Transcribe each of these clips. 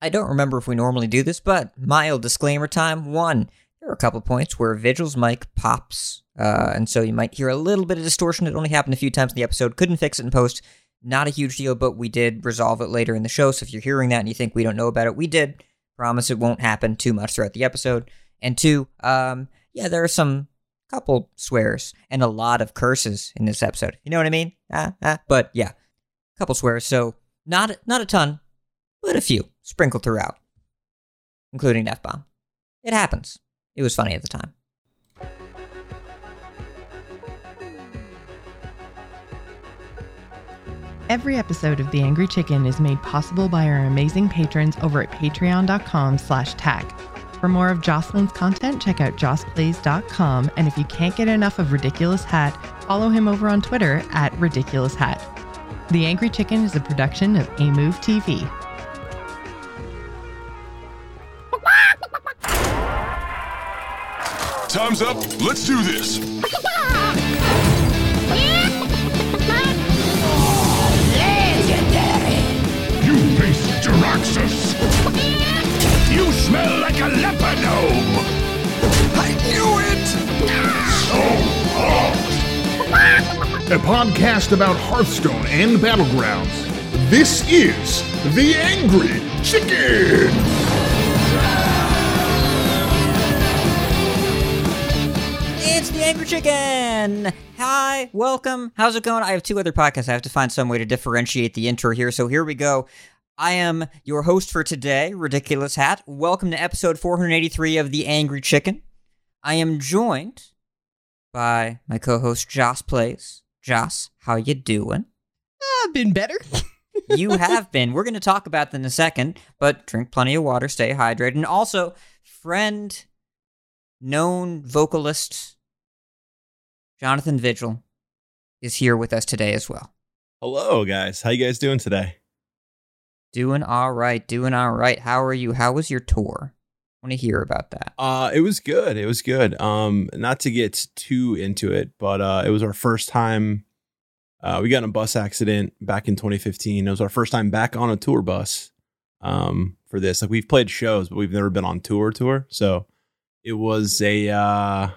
I don't remember if we normally do this, but mild disclaimer time. One, there are a couple points where Vigil's mic pops, uh, and so you might hear a little bit of distortion. It only happened a few times in the episode. Couldn't fix it in post. Not a huge deal, but we did resolve it later in the show. So if you're hearing that and you think we don't know about it, we did. Promise it won't happen too much throughout the episode. And two, um, yeah, there are some couple swears and a lot of curses in this episode. You know what I mean? Ah, ah. But yeah, couple swears. So not not a ton, but a few sprinkled throughout, including F bomb. It happens. It was funny at the time. Every episode of The Angry Chicken is made possible by our amazing patrons over at patreon.com slash tack. For more of Jocelyn's content, check out joceplays.com. And if you can't get enough of Ridiculous Hat, follow him over on Twitter at Ridiculous Hat. The Angry Chicken is a production of A Move TV. Time's up. Let's do this. Legendary! You face Jaraxxus. You smell like a leper gnome. I knew it. So hot. a podcast about Hearthstone and Battlegrounds. This is The Angry Chicken! It's the Angry Chicken! Hi, welcome. How's it going? I have two other podcasts. I have to find some way to differentiate the intro here, so here we go. I am your host for today, Ridiculous Hat. Welcome to episode 483 of The Angry Chicken. I am joined by my co-host Joce Plays. Joce, how you doing? I've been better. you have been. We're going to talk about that in a second, but drink plenty of water, stay hydrated, and also, friend, known vocalist Jonathan Vigil is here with us today as well. Hello, guys. How you guys doing today? Doing all right, doing all right. How are you? How was your tour? I want to hear about that. Uh, it was good. It was good. Um, not to get too into it, but uh, it was our first time. Uh, we got in a bus accident back in 2015. It was our first time back on a tour bus. Um, for this, like we've played shows, but we've never been on tour tour. So it was a uh,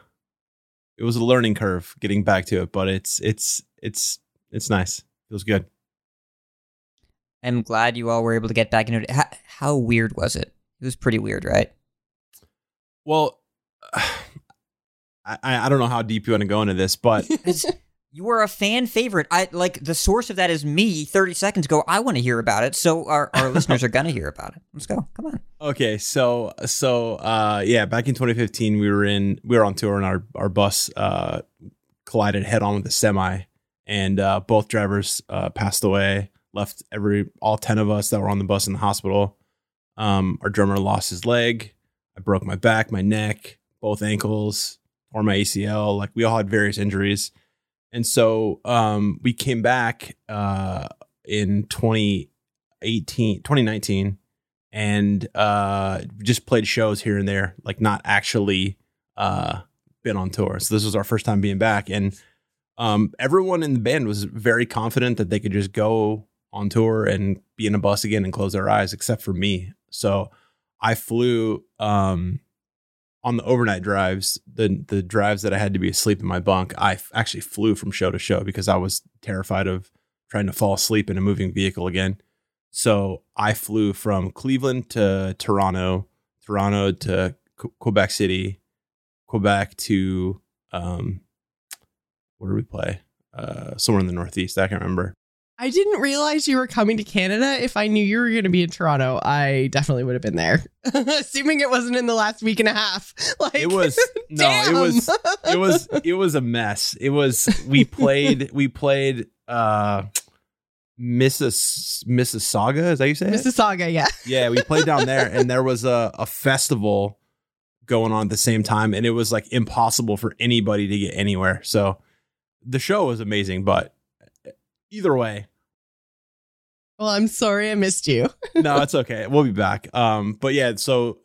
it was a learning curve getting back to it, but it's it's it's it's nice. Feels good. I'm glad you all were able to get back into it. How, how weird was it? It was pretty weird, right? Well, I I don't know how deep you want to go into this, but It's- you were a fan favorite. I like the source of that is me 30 seconds ago. I want to hear about it, so our, our listeners are gonna hear about it. Let's go. Come on. Okay, so so uh yeah, back in 2015 we were in we were on tour and our our bus uh collided head on with a semi and uh both drivers uh passed away, left every all 10 of us that were on the bus in the hospital. Um our drummer lost his leg. I broke my back, my neck, both ankles, or my ACL, like we all had various injuries. And so um we came back uh in 2018 2019 and uh just played shows here and there like not actually uh been on tour. So this was our first time being back and um everyone in the band was very confident that they could just go on tour and be in a bus again and close their eyes except for me. So i flew um on the overnight drives the the drives that i had to be asleep in my bunk i f- actually flew from show to show because i was terrified of trying to fall asleep in a moving vehicle again so I flew from Cleveland to Toronto, Toronto to Qu- Quebec City, Quebec to um, where do we play? Uh, somewhere in the Northeast. I can't remember. I didn't realize you were coming to Canada. If I knew you were going to be in Toronto, I definitely would have been there. Assuming it wasn't in the last week and a half. Like It was no, it was it was it was a mess. It was we played we played uh Missis Mississauga. Is that you say it? Mississauga. Yeah. Yeah, we played down there, and there was a, a festival going on at the same time, and it was like impossible for anybody to get anywhere. So the show was amazing, but either way, Well, I'm sorry I missed you. no, it's okay. We'll be back. Um, but yeah, so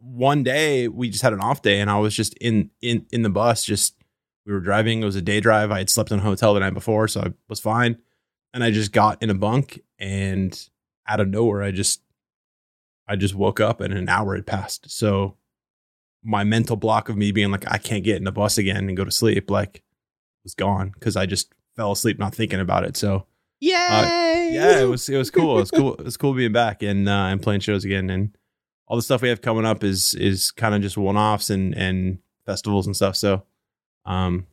one day we just had an off day, and I was just in in in the bus. Just we were driving. It was a day drive. I had slept in a hotel the night before, so I was fine. And I just got in a bunk, and out of nowhere, I just I just woke up and an hour had passed. So my mental block of me being like, I can't get in the bus again and go to sleep, like was gone because I just fell asleep not thinking about it. So Yay! yeah, it was it was cool. It was cool. It was cool being back and uh, and playing shows again. And all the stuff we have coming up is is kind of just one offs and and festivals and stuff. So, um,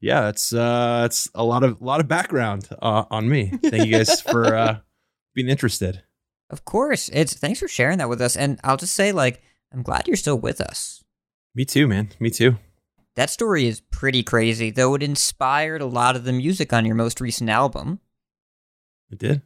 yeah, that's uh, that's a lot of a lot of background uh, on me. Thank you guys for uh, being interested. Of course. It's thanks for sharing that with us. And I'll just say, like, I'm glad you're still with us. Me too, man. Me too. That story is pretty crazy, though it inspired a lot of the music on your most recent album. It did.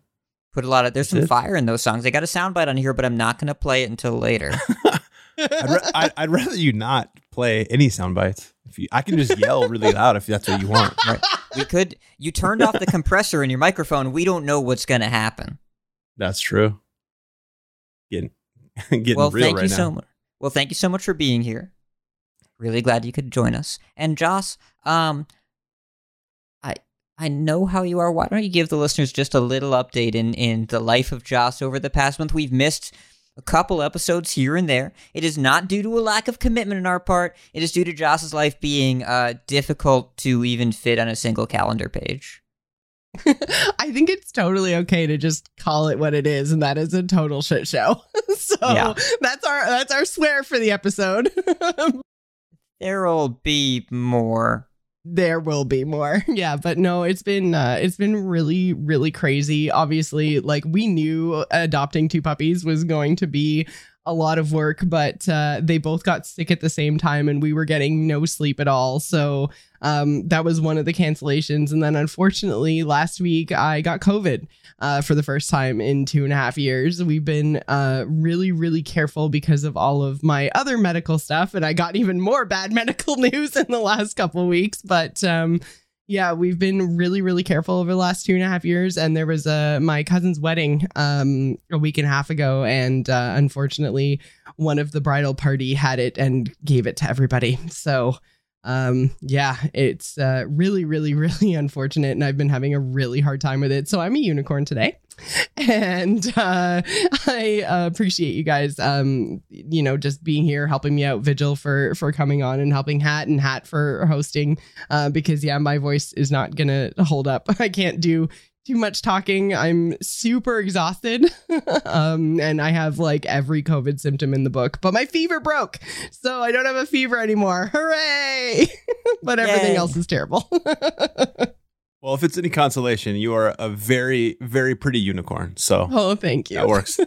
Put a lot of there's It some did. fire in those songs. I got a soundbite on here, but I'm not gonna play it until later. I'd, ra- I'd, I'd rather you not play any sound bites. If you, I can just yell really loud if that's what you want. right? We could you turned off the compressor in your microphone. We don't know what's gonna happen. That's true. Getting getting well, real thank right you now. so much. Well, thank you so much for being here. Really glad you could join us. And Joce, um, I know how you are. Why don't you give the listeners just a little update in in the life of Joce over the past month? We've missed a couple episodes here and there. It is not due to a lack of commitment on our part. It is due to Joce's life being uh difficult to even fit on a single calendar page. I think it's totally okay to just call it what it is, and that is a total shit show. so Yeah. that's our that's our swear for the episode. There'll be more. There will be more. Yeah but no it's been uh it's been really really crazy. Obviously like we knew adopting two puppies was going to be a lot of work but uh they both got sick at the same time and we were getting no sleep at all so um that was one of the cancellations and then unfortunately last week i got covid uh, for the first time in two and a half years. We've been uh, really, really careful because of all of my other medical stuff, and I got even more bad medical news in the last couple weeks. But um, yeah, we've been really, really careful over the last two and a half years. And there was a my cousin's wedding um, a week and a half ago, and uh, unfortunately, one of the bridal party had it and gave it to everybody. So um yeah it's uh really really really unfortunate and i've been having a really hard time with it. So i'm a unicorn today and uh i appreciate you guys um you know just being here helping me out vigil for for coming on and helping hat and hat for hosting uh because yeah my voice is not gonna hold up. I can't do too much talking. I'm super exhausted. um, and I have like every COVID symptom in the book, but my fever broke. So I don't have a fever anymore. Hooray! but everything Yay. else is terrible. Well, if it's any consolation, you are a very, very pretty unicorn. So oh, thank you. that works.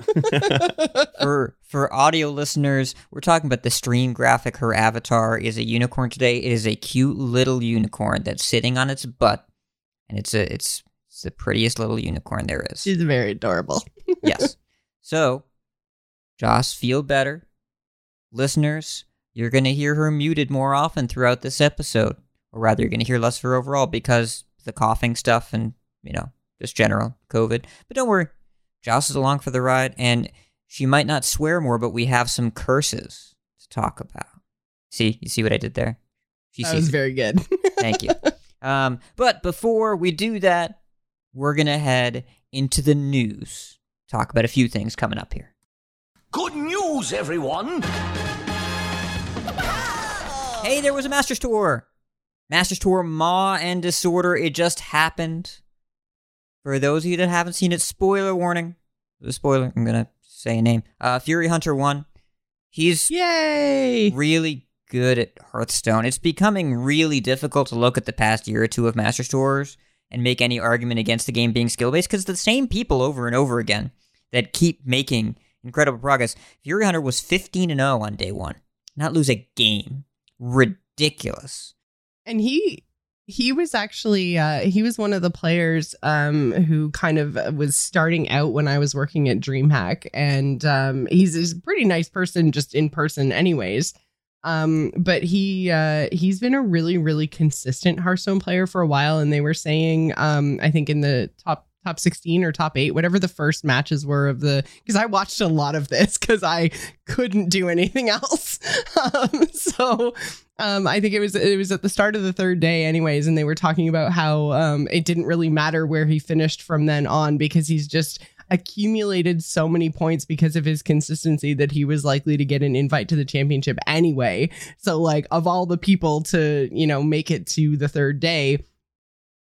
for for audio listeners, we're talking about the stream graphic. Her avatar is a unicorn today. It is a cute little unicorn that's sitting on its butt, and it's a it's, it's the prettiest little unicorn there is. She's very adorable. yes. So, Joce, feel better. Listeners, you're going to hear her muted more often throughout this episode, or rather, you're going to hear less of her overall because the coughing stuff and you know just general COVID. But don't worry, Joce is along for the ride, and she might not swear more, but we have some curses to talk about. See, you see what I did there? She That was it. very good. Thank you. Um, but before we do that, we're gonna head into the news. Talk about a few things coming up here. Good news, everyone! Hey, there was a Master's Tour. Master's Tour Maw and Disorder. It just happened. For those of you that haven't seen it, spoiler warning. The spoiler. I'm gonna say a name. Uh, Fury Hunter one. He's Yay! really good at Hearthstone. It's becoming really difficult to look at the past year or two of Master Tours and make any argument against the game being skill based because the same people over and over again that keep making incredible progress. Fury Hunter was 15 and 0 on day one, not lose a game. Ridiculous. and he he was actually uh he was one of the players um who kind of was starting out when I was working at DreamHack and um he's, he's a pretty nice person just in person anyways um but he uh he's been a really really consistent Hearthstone player for a while and they were saying um I think in the top top 16 or top 8 whatever the first matches were of the because I watched a lot of this cuz I couldn't do anything else. Um so um, I think it was it was at the start of the third day, anyways, and they were talking about how um, it didn't really matter where he finished from then on because he's just accumulated so many points because of his consistency that he was likely to get an invite to the championship anyway. So, like, of all the people to, you know, make it to the third day,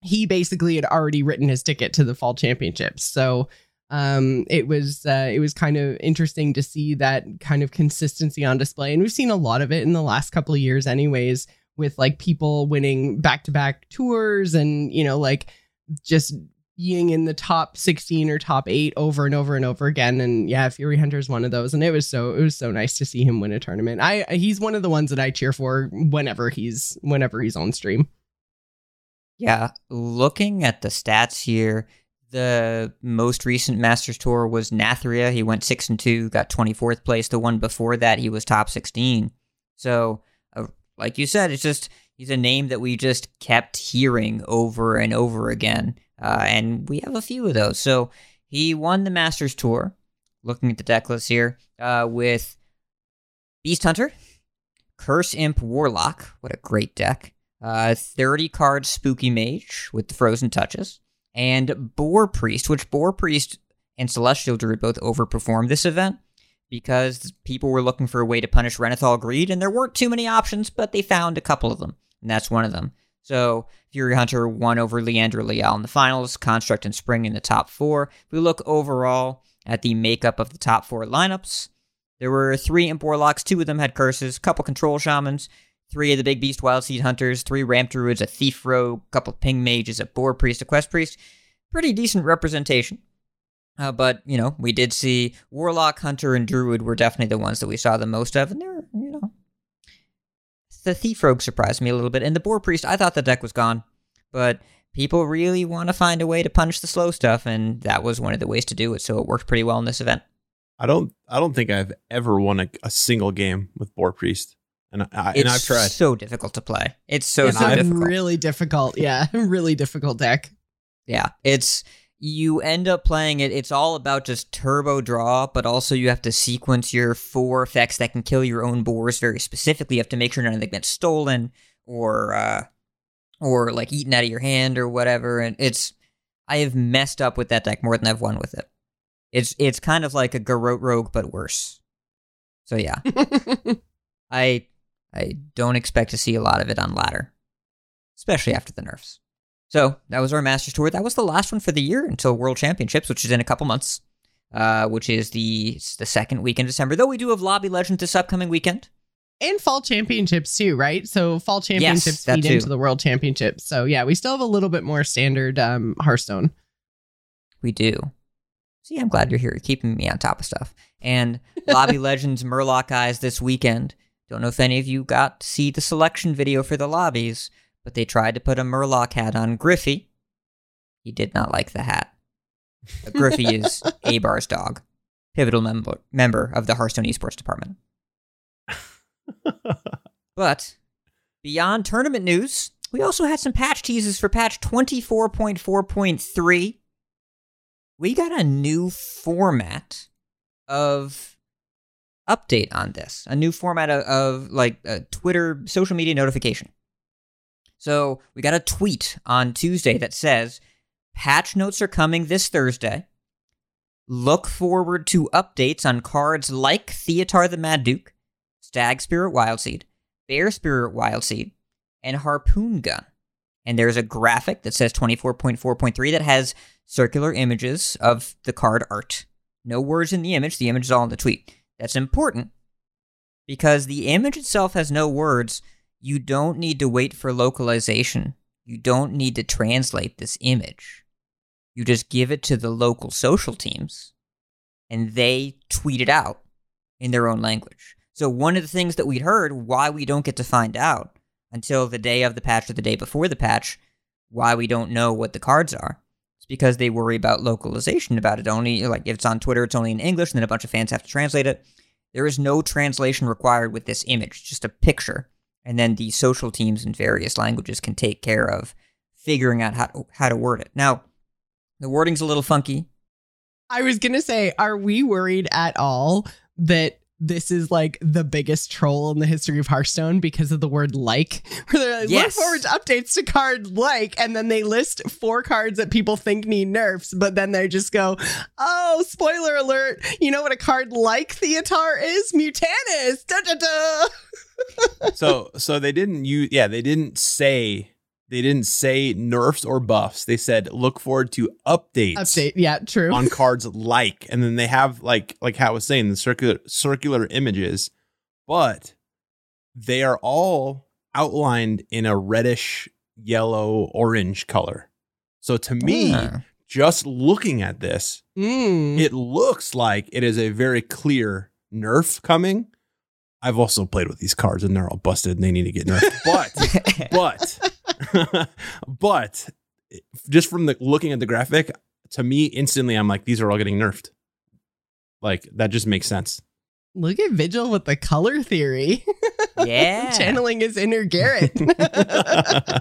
he basically had already written his ticket to the fall championships. So, um, it was uh, it was kind of interesting to see that kind of consistency on display, and we've seen a lot of it in the last couple of years, anyways, with like people winning back to back tours and you know like just being in the top 16 or top 8 over and over and over again and yeah fury hunter is one of those and it was so it was so nice to see him win a tournament i he's one of the ones that i cheer for whenever he's whenever he's on stream Yeah, looking at the stats here, the most recent Masters Tour was Nathria. He went six and two, got twenty fourth place. The one before that, he was top sixteen. So, uh, like you said, it's just he's a name that we just kept hearing over and over again, uh, and we have a few of those. So he won the Masters Tour. Looking at the deck list here, uh, with Beast Hunter, Curse Imp Warlock. What a great deck. Uh, 30 card Spooky Mage with the Frozen Touches, and Boar Priest, which Boar Priest and Celestial Druid both overperformed this event because people were looking for a way to punish Renathal Greed, and there weren't too many options, but they found a couple of them, and that's one of them. So Fury Hunter won over Leander Leal in the finals, Construct and Spring in the top four. If we look overall at the makeup of the top four lineups, there were three Imp Warlocks, two of them had curses, a couple Control Shamans, three of the Big Beast Wild Seed Hunters, three Ramp Druids, a Thief Rogue, a couple Ping Mages, a Boar Priest, a Quest Priest. Pretty decent representation. Uh, but, you know, we did see Warlock, Hunter, and Druid were definitely the ones that we saw the most of, and they're, you know. The Thief Rogue surprised me a little bit, and the Boar Priest, I thought the deck was gone, but people really want to find a way to punish the slow stuff, and that was one of the ways to do it, so it worked pretty well in this event. I don't. I don't think I've ever won a, a single game with Boar Priest, and I, It's and I've tried. so difficult to play. It's so it's so difficult. really difficult yeah really difficult deck Yeah, it's you end up playing it. It's all about just turbo draw, but also you have to sequence your four effects that can kill your own boars very specifically. You have to make sure none of them get stolen or uh, or like eaten out of your hand or whatever. And it's I have messed up with that deck more than I've won with it. It's it's kind of like a Garrote Rogue but worse. So yeah, I I don't expect to see a lot of it on ladder, especially after the nerfs. So that was our Masters Tour. That was the last one for the year until World Championships, which is in a couple months, uh, which is the the second week in December. Though we do have Lobby Legends this upcoming weekend. and fall championships too right so fall championships that feed too. into the world championships so yeah we still have a little bit more standard um hearthstone We do. See, I'm glad you're here. You're keeping me on top of stuff. And Lobby Legends Murloc Eyes this weekend. Don't know if any of you got to see the selection video for the lobbies, but they tried to put a Murloc hat on Griffey. He did not like the hat. Uh, Griffey is Abar's dog, pivotal member member of the Hearthstone esports department. But beyond tournament news, we also had some patch teases for patch 24.4.3. We got a new format of update on this, a new format of, of like a Twitter social media notification. So we got a tweet on Tuesday that says patch notes are coming this Thursday. Look forward to updates on cards like Theotar the Mad Duke, Stag Spirit Wildseed, Bear Spirit Wildseed, and Harpoon Gun. And there's a graphic that says 24.4.3 that has circular images of the card art. No words in the image, the image is all in the tweet. That's important because the image itself has no words. You don't need to wait for localization. You don't need to translate this image. You just give it to the local social teams and they tweet it out in their own language. So, one of the things that we'd heard why we don't get to find out until the day of the patch or the day before the patch why we don't know what the cards are. It's because they worry about localization about it. Only, like, if it's on Twitter, it's only in English, and then a bunch of fans have to translate it. There is no translation required with this image, just a picture. And then the social teams in various languages can take care of figuring out how to, how to word it. Now, the wording's a little funky. I was gonna say, are we worried at all that this is like the biggest troll in the history of Hearthstone because of the word like. Where they're like, Yes. look forward to updates to card like, and then they list four cards that people think need nerfs, but then they just go, oh, spoiler alert, you know what a card like Theotar is? Mutanus! Da da da! so so they didn't use yeah they didn't say they didn't say nerfs or buffs they said look forward to updates Update, yeah, true. on cards like and then they have like like how I was saying the circular circular images but they are all outlined in a reddish yellow orange color so to me Ah. just looking at this Mm. it looks like it is a very clear nerf coming. I've also played with these cards and they're all busted and they need to get nerfed. But but but just from the looking at the graphic, to me instantly I'm like these are all getting nerfed. Like that just makes sense. Look at Vigil with the color theory. yeah. Channeling his inner Garrett.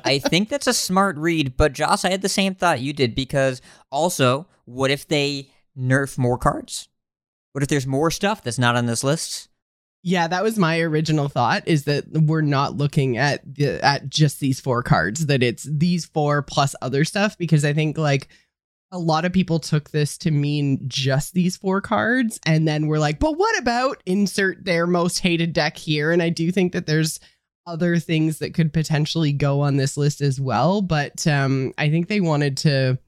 I think that's a smart read, but Joce, I had the same thought you did because also, what if they nerf more cards? What if there's more stuff that's not on this list? Yeah, that was my original thought is that we're not looking at the, at just these four cards that it's these four plus other stuff because I think like a lot of people took this to mean just these four cards and then we're like, "But what about insert their most hated deck here?" And I do think that there's other things that could potentially go on this list as well, but um I think they wanted to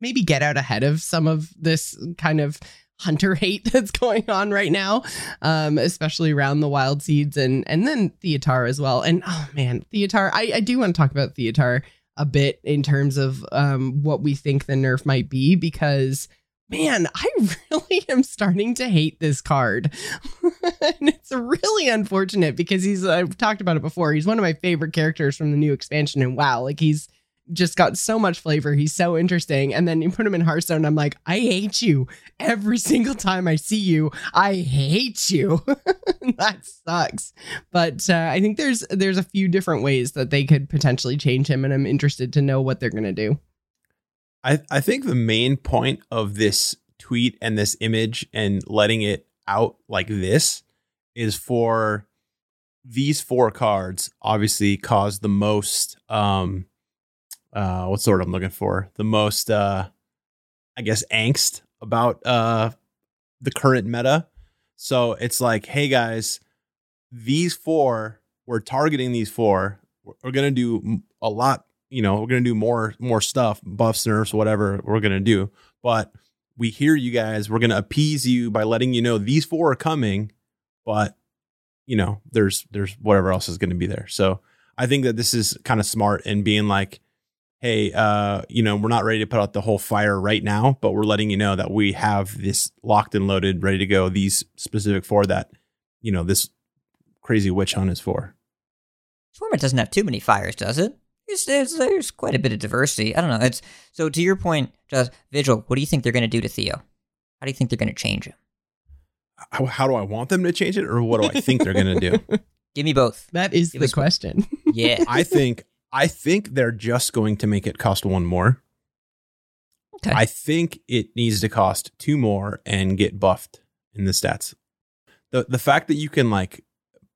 maybe get out ahead of some of this kind of hunter hate that's going on right now um, especially around the wild seeds and and then Theotar as well. And oh man, Theotar, I, I do want to talk about Theotar a bit in terms of um, what we think the nerf might be because man, I really am starting to hate this card. and it's really unfortunate because he's I've talked about it before. He's one of my favorite characters from the new expansion and wow, like he's just got so much flavor. He's so interesting. And then you put him in Hearthstone, I'm like, I hate you. Every single time I see you, I hate you. that sucks. But uh, I think there's there's a few different ways that they could potentially change him, and I'm interested to know what they're gonna do. I, I think the main point of this tweet and this image and letting it out like this is for these four cards obviously cause the most um uh what's the word I'm looking for? The most uh I guess angst about uh the current meta. So it's like, hey guys, these four, we're targeting these four. We're, gonna do a lot you know, we're gonna do more more stuff, buffs, nerfs, whatever we're gonna do. But we hear you guys. We're gonna appease you by letting you know these four are coming, but you know, there's there's whatever else is gonna be there. So I think that this is kind of smart and being like, hey, uh, you know, we're not ready to put out the whole fire right now, but we're letting you know that we have this locked and loaded, ready to go. These specific four that, you know, this crazy witch hunt is for. Torment doesn't have too many fires, does it? There's, there's, there's quite a bit of diversity. I don't know. It's so to your point, Joce, Vigil. What do you think they're going to do to Theo? How do you think they're going to change him? How, how do I want them to change it, or what do I think they're gonna do? Give me both. That is Give the us one. question. Yeah. I think I think they're just going to make it cost one more. Okay. I think it needs to cost two more and get buffed in the stats. The the fact that you can like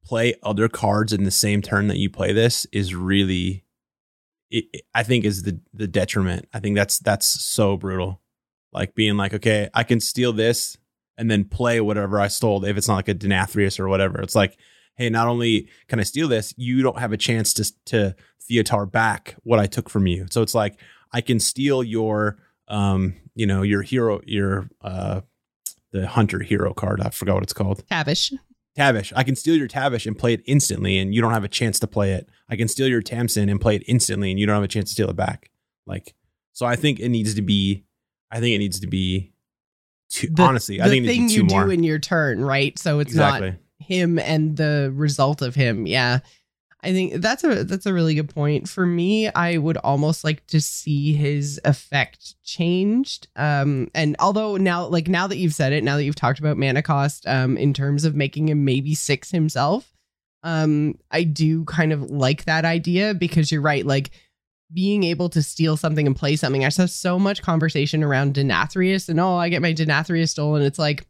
play other cards in the same turn that you play this is really it, I think is the the detriment. I think that's that's so brutal. Like being like, okay, I can steal this and then play whatever I stole if it's not like a Denathrius or whatever. It's like, hey, not only can I steal this, you don't have a chance to to Theotar back what I took from you. So it's like I can steal your um, you know, your hero your uh the hunter hero card. I forgot what it's called. Tavish. Tavish. I can steal your Tavish and play it instantly, and you don't have a chance to play it. I can steal your Tamsin and play it instantly, and you don't have a chance to steal it back. Like, so I think it needs to be. I think it needs to be. Two, The- honestly, I think it needs to be you two more. do in your turn, right? So it's exactly. not him and the result of him. Yeah. I think that's a that's a really good point. For me, I would almost like to see his effect changed. Um and although now like now that you've said it, now that you've talked about mana cost um in terms of making him maybe 6 himself, um I do kind of like that idea because you're right like being able to steal something and play something. I saw so much conversation around Denathrius and oh, I get my Denathrius stolen. It's like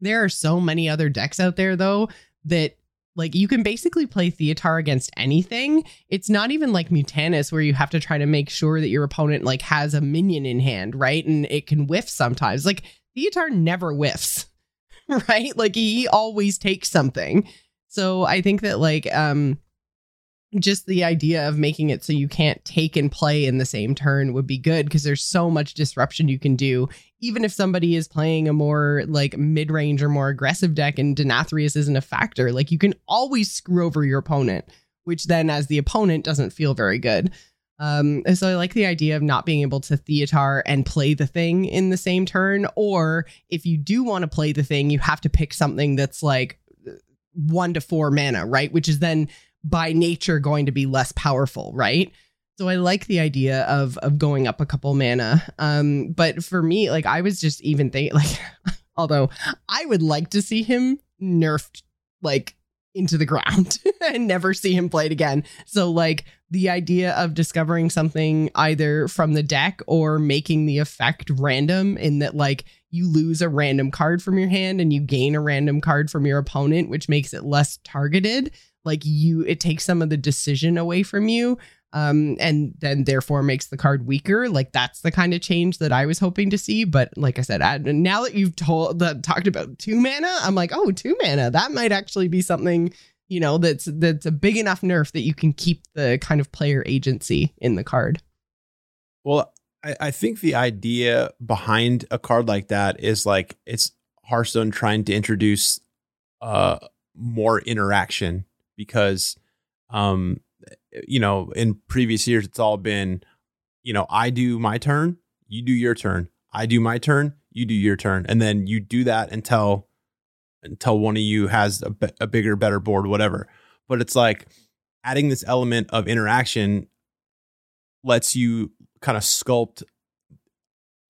There are so many other decks out there though that like you can basically play Theotar against anything. It's not even like Mutanus where you have to try to make sure that your opponent like has a minion in hand, right? And it can whiff sometimes. Like Theotar never whiffs, right? Like he always takes something. So I think that like um just the idea of making it so you can't take and play in the same turn would be good because there's so much disruption you can do. Even if somebody is playing a more like mid range or more aggressive deck and Denathrius isn't a factor, like you can always screw over your opponent, which then as the opponent doesn't feel very good. Um, so I like the idea of not being able to Theotar and play the thing in the same turn, or if you do want to play the thing, you have to pick something that's like one to four mana, right? Which is then by nature going to be less powerful, right? So I like the idea of of going up a couple mana. Um, but for me, like I was just even thinking, like, although I would like to see him nerfed, like into the ground and never see him played again. So like the idea of discovering something either from the deck or making the effect random in that like you lose a random card from your hand and you gain a random card from your opponent, which makes it less targeted like you it takes some of the decision away from you um and then therefore makes the card weaker. Like that's the kind of change that i was hoping to see but like i said I, now that you've told that talked about two mana i'm like oh two mana that might actually be something you know that's that's a big enough nerf that you can keep the kind of player agency in the card. Well, I, I think the idea behind a card like that is like it's Hearthstone trying to introduce uh more interaction because um you know in previous years it's all been you know I do my turn, you do your turn, I do my turn, you do your turn, and then you do that until until one of you has a, a bigger, better board, whatever. But it's like adding this element of interaction lets you kind of sculpt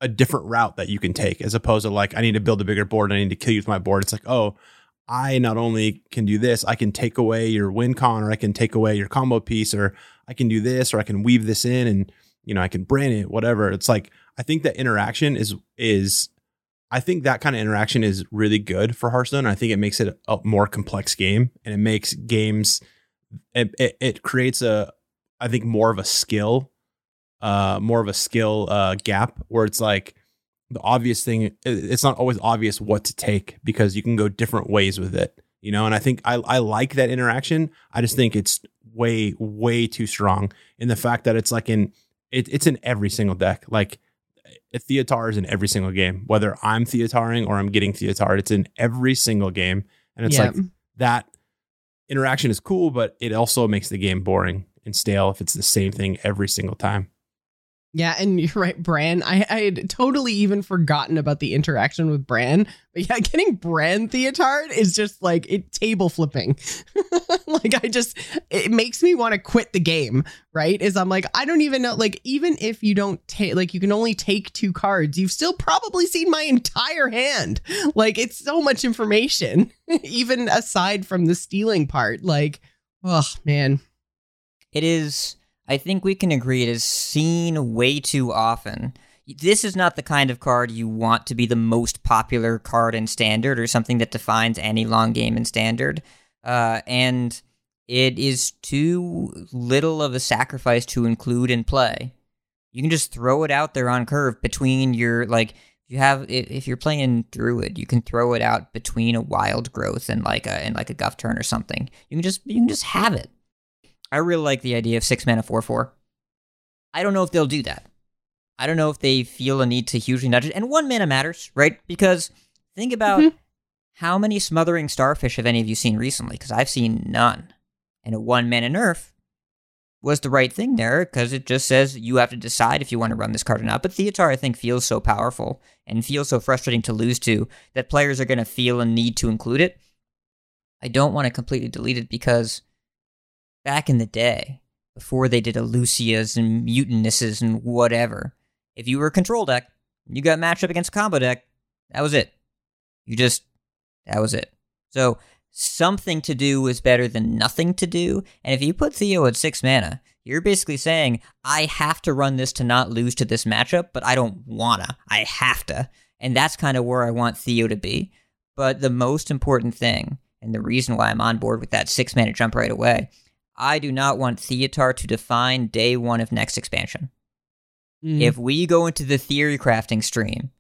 a different route that you can take as opposed to like I need to build a bigger board, I need to kill you with my board. It's like, oh, I not only can do this, I can take away your win con or I can take away your combo piece or I can do this or I can weave this in and you know, I can brand it, whatever. It's like I think that interaction is is I think that kind of interaction is really good for Hearthstone. I think it makes it a more complex game and it makes games it, it, it creates a I think more of a skill uh more of a skill uh gap where it's like the obvious thing it's not always obvious what to take because you can go different ways with it you know? And i think i, I like that interaction. I just think it's way way too strong. In the fact that it's like in it, it's in every single deck. Like a theotar is in every single game. Whether i'm theotaring or i'm getting theotar it's in every single game. And it's Yeah. like that interaction is cool but it also makes the game boring and stale if it's the same thing every single time Yeah, and you're right, Bran. I, I had totally even forgotten about the interaction with Bran. But yeah, getting Bran Theotard is just like it table flipping. like I just it makes me want to quit the game, right? Is I'm like, I don't even know, like, even if you don't take like you can only take two cards, you've still probably seen my entire hand. Like it's so much information, even aside from the stealing part. Like, oh man. It is, I think we can agree, it is seen way too often. This is not the kind of card you want to be the most popular card in standard or something that defines any long game in standard. Uh, and it is too little of a sacrifice to include in play. You can just throw it out there on curve between your, like, you have if you're playing druid you can throw it out between a wild growth and like a and like a guff turn or something you can just you can just have it I really like the idea of six mana four four. I don't know if they'll do that. I don't know if they feel a need to hugely nudge it. And one mana matters, right? Because think about mm-hmm. how many smothering starfish have any of you seen recently? Because I've seen none. And a one mana nerf was the right thing there because it just says you have to decide if you want to run this card or not. But Theotar, I think, feels so powerful and feels so frustrating to lose to that players are going to feel a need to include it. I don't want to completely delete it because back in the day, before they did Lucias and Mutanuses and whatever, if you were a control deck, you got matched up against a combo deck, that was it. You just, that was it. So something to do is better than nothing to do. And if you put Theo at six mana, you're basically saying, I have to run this to not lose to this matchup, but I don't wanna. I have to. And that's kind of where I want Theo to be. But the most important thing, and the reason why I'm on board with that six mana jump right away, I do not want Theotar to define day one of next expansion. Mm. If we go into the theory crafting stream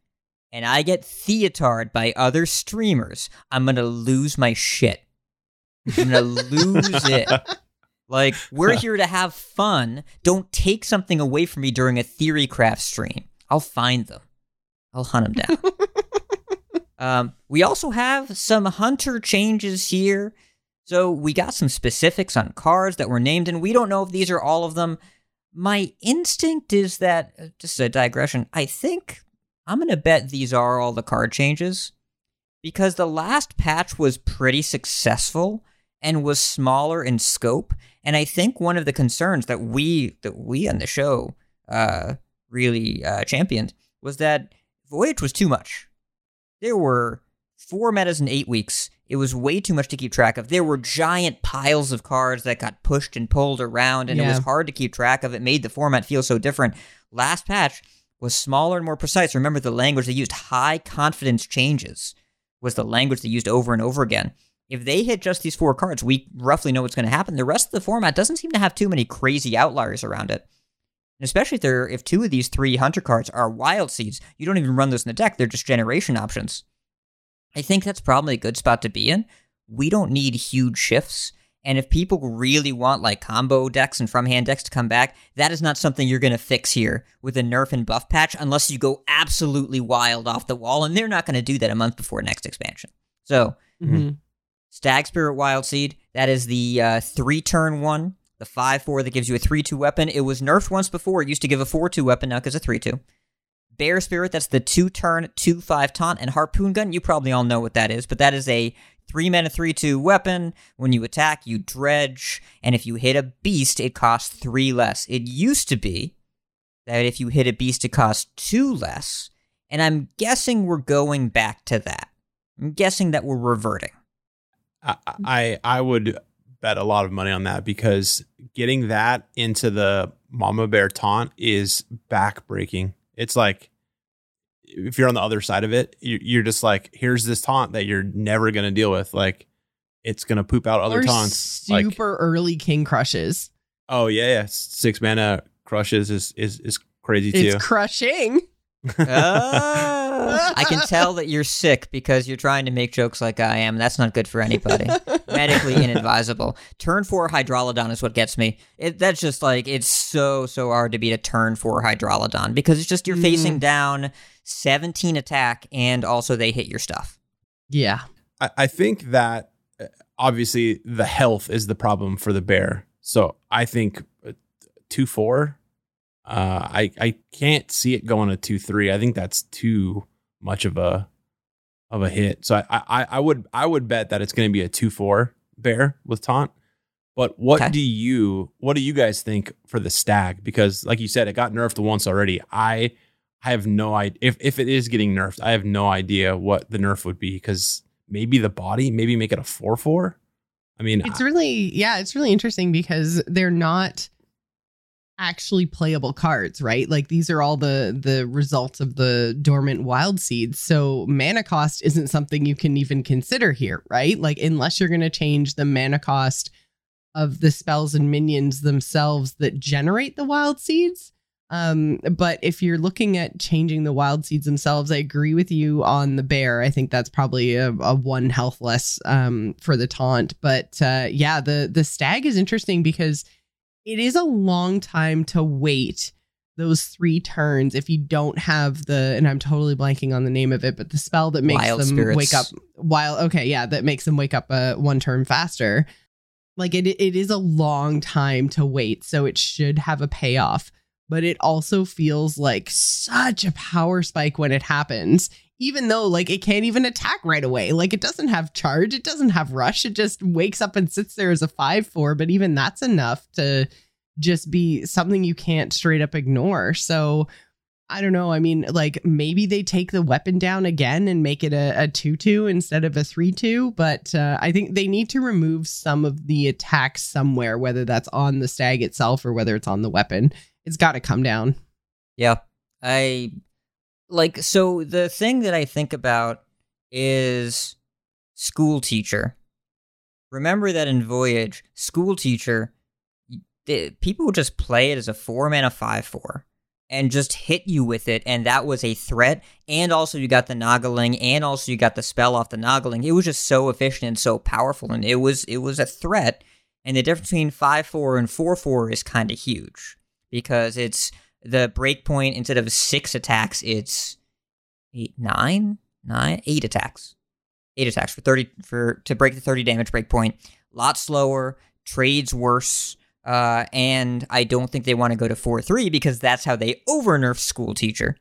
and I get theatard by other streamers, I'm gonna lose my shit. I'm gonna lose it. Like, we're here to have fun. Don't take something away from me during a theory craft stream. I'll find them. I'll hunt them down. um, we also have some hunter changes here. So we got some specifics on cards that were named, and we don't know if these are all of them. My instinct is that, uh, just a digression, I think I'm going to bet these are all the card changes because the last patch was pretty successful and was smaller in scope. And I think one of the concerns that we that we on the show uh, really uh, championed was that Voyage was too much. There were four metas in eight weeks. It was way too much to keep track of. There were giant piles of cards that got pushed and pulled around, and it was hard to keep track of. It made the format feel so different. Last patch was smaller and more precise. Remember the language they used, high confidence changes, was the language they used over and over again. If they hit just these four cards, we roughly know what's going to happen. The rest of the format doesn't seem to have too many crazy outliers around it. And especially if if two of these three hunter cards are wild seeds, you don't even run those in the deck. They're just generation options. I think that's probably a good spot to be in. We don't need huge shifts. And if people really want like combo decks and from hand decks to come back, that is not something you're going to fix here with a nerf and buff patch unless you go absolutely wild off the wall. And they're not going to do that a month before next expansion. So, Mhm. Stag Spirit Wild Seed, that is the uh, three turn one, the 5 4 that gives you a 3 2 weapon. It was nerfed once before. It used to give a 4 2 weapon, now because a 3 2. Bear Spirit, that's the two turn 2 5 taunt. And Harpoon Gun, you probably all know what that is, but that is a 3 mana 3 2 weapon. When you attack, you dredge. And if you hit a beast, it costs 3 less. It used to be that if you hit a beast, it costs 2 less. And I'm guessing we're going back to that. I'm guessing that we're reverting. I, I I would bet a lot of money on that because getting that into the mama bear taunt is backbreaking. It's like if you're on the other side of it, you, you're just like, here's this taunt that you're never gonna deal with. Like, it's gonna poop out other or taunts. Like, super early King Krushes. oh yeah, yeah, six mana crushes is is is crazy too. It's crushing. Oh, I can tell that you're sick because you're trying to make jokes like I am. That's not good for anybody. Medically inadvisable. Turn four Hydrolodon is what gets me. It, that's just like it's so so hard to beat a turn four Hydrolodon because it's just you're facing down 17 attack and also they hit your stuff. Yeah. I, I think that uh, obviously the health is the problem for the bear. So I think uh, two four. Uh, I I can't see it going to two three. I think that's too much of a of a hit. So I I, I would I would bet that it's going to be a two four bear with taunt. But what Okay. do you what do you guys think for the stag? Because like you said, it got nerfed once already. I I have no idea if if it is getting nerfed. I have no idea what the nerf would be because maybe the body, maybe make it a four four. I mean, It's really yeah, it's really interesting because they're not actually playable cards, right? Like these are all the the results of the dormant wild seeds. So mana cost isn't something you can even consider here, right? Like unless you're going to change the mana cost of the spells and minions themselves that generate the wild seeds. Um, but if you're looking at changing the wild seeds themselves, I agree with you on the bear. I think that's probably a, a one health less um, for the taunt. But uh, yeah, the the stag is interesting because it is a long time to wait those three turns if you don't have the and I'm totally blanking on the name of it, but the spell that makes Wild them spirits. wake up while okay, yeah, that makes them wake up uh, one turn faster. Like it it is a long time to wait, so it should have a payoff. But it also feels like such a power spike when it happens, even though like it can't even attack right away. Like it doesn't have charge, it doesn't have rush, it just wakes up and sits there as a 5-4, but even that's enough to just be something you can't straight up ignore. So I don't know. I mean, like maybe they take the weapon down again and make it a, a 2 2 instead of a 3 2. But uh, I think they need to remove some of the attacks somewhere, whether that's on the stag itself or whether it's on the weapon. It's got to come down. Yeah. I like so the thing that I think about is school teacher. Remember that in Voyage, school teacher, people just play it as a four mana five four and just hit you with it, and that was a threat. And also, you got the Nagaling, and also you got the spell off the Nagaling. It was just so efficient and so powerful, and it was it was a threat. And the difference between five four and four four is kind of huge because it's the breakpoint instead of six attacks, it's eight, nine, nine, eight attacks, eight attacks for thirty for to break the thirty damage breakpoint. Lot slower, trades worse, uh, and I don't think they want to go to four three because that's how they over nerf school teacher.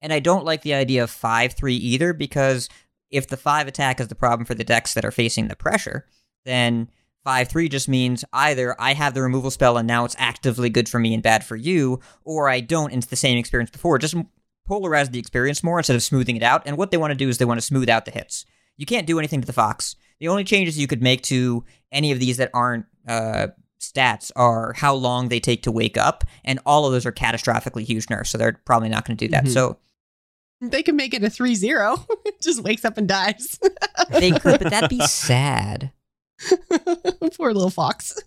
And I don't like the idea of five three either because if the five attack is the problem for the decks that are facing the pressure, then five three just means either I have the removal spell and now it's actively good for me and bad for you, or I don't and it's the same experience before. Just polarize the experience more instead of smoothing it out. And what they want to do is they want to smooth out the hits. You can't do anything to the fox. The only changes you could make to any of these that aren't uh, stats are how long they take to wake up, and all of those are catastrophically huge nerfs. So they're probably not going to do that. Mhm. So They can make it a 3 0. Just wakes up and dies. they could, but that'd be sad. Poor little fox.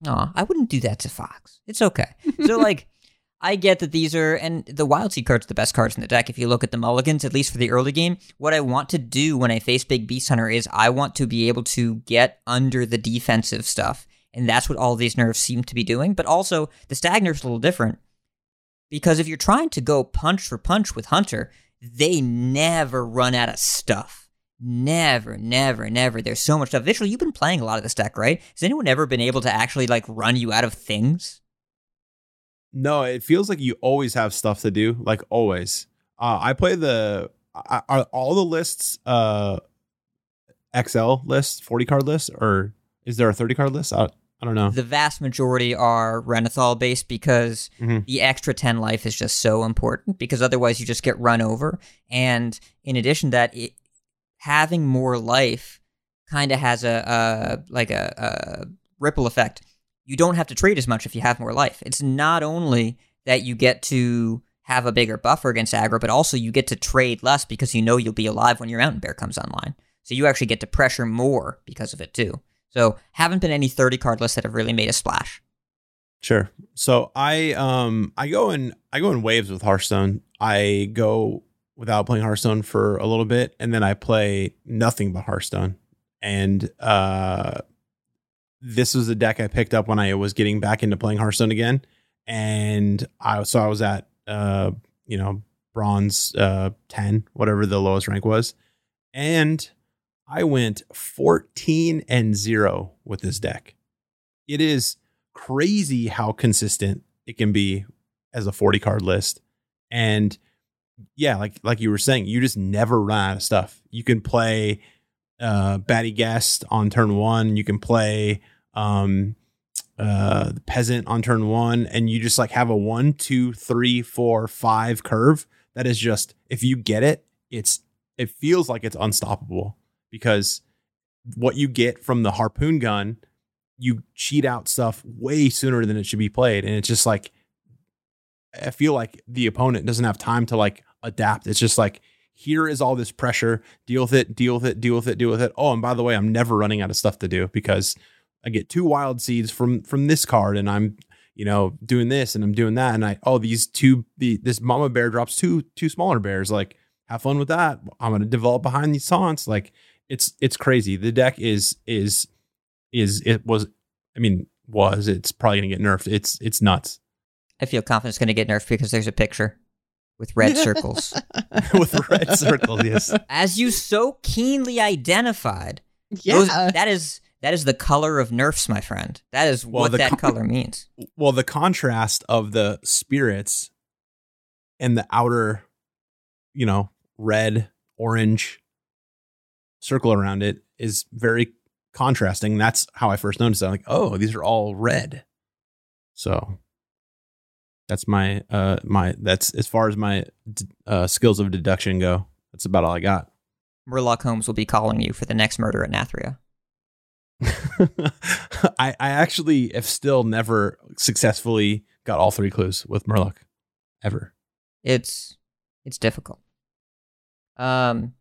No, I wouldn't do that to Fox. It's okay. So, like, I get that these are, and the Wild Seed cards are the best cards in the deck. If you look at the mulligans, at least for the early game, what I want to do when I face Big Beast Hunter is I want to be able to get under the defensive stuff. And that's what all these nerfs seem to be doing. But also, the Stag nerf's a little different. Because if you're trying to go punch for punch with Hunter, they never run out of stuff. Never, never, never. There's so much stuff. Visually, you've been playing a lot of this deck, right? Has anyone ever been able to actually like run you out of things? No, it feels like you always have stuff to do, like always. Uh, I play the I- are all the lists uh XL lists, 40 card lists, or is there a 30 card list? I, I don't know. The vast majority are Renathal based because Mhm. the extra 10 life is just so important because otherwise you just get run over. And in addition to that, it, having more life kind of has a, a like a, a ripple effect. You don't have to trade as much if you have more life. It's not only that you get to have a bigger buffer against aggro, but also you get to trade less because you know you'll be alive when your mountain bear comes online. So you actually get to pressure more because of it too. So haven't been any 30 card lists that have really made a splash. Sure. So I um I go in I go in waves with Hearthstone. I go without playing Hearthstone for a little bit and then I play nothing but Hearthstone. And uh this was the deck I picked up when I was getting back into playing Hearthstone again. And I so I was at uh you know bronze uh 10 whatever the lowest rank was. And I went 14 and 0 with this deck. It is crazy how consistent it can be as a 40 card list. And yeah, like like you were saying, you just never run out of stuff. You can play uh Batty Guest on turn one, you can play um uh the peasant on turn one, and you just like have a one, two, three, four, five curve that is just if you get it, it's it feels like it's unstoppable because what you get from the harpoon gun you cheat out stuff way sooner than it should be played and it's just like i feel like the opponent doesn't have time to like adapt. It's just like here is all this pressure. Deal with it deal with it deal with it deal with it. Oh and by the way i'm never running out of stuff to do because i get two wild seeds from from this card and i'm you know doing this and i'm doing that. And i oh these two the this mama bear drops two two smaller bears. Like have fun with that. I'm gonna develop behind these taunts. Like it's it's crazy. The deck is is is it was I mean was it's probably gonna get nerfed. It's it's nuts. I feel confident it's going to get nerfed because there's a picture with red circles. with red circles. Yes, As you so keenly identified, Yeah. those- that is that is the color of nerfs, my friend. That is Well, what that co- color means. well the contrast of the spirits and the outer, you know, red orange circle around it is very contrasting. That's how I first noticed. it. I'm like, oh, these are all red. So that's my uh my that's as far as my uh skills of deduction go. That's about all I got. Murloc Holmes will be calling you for the next murder at Nathria. I, I actually have still never successfully got all three clues with Murloc ever. It's it's difficult. Um,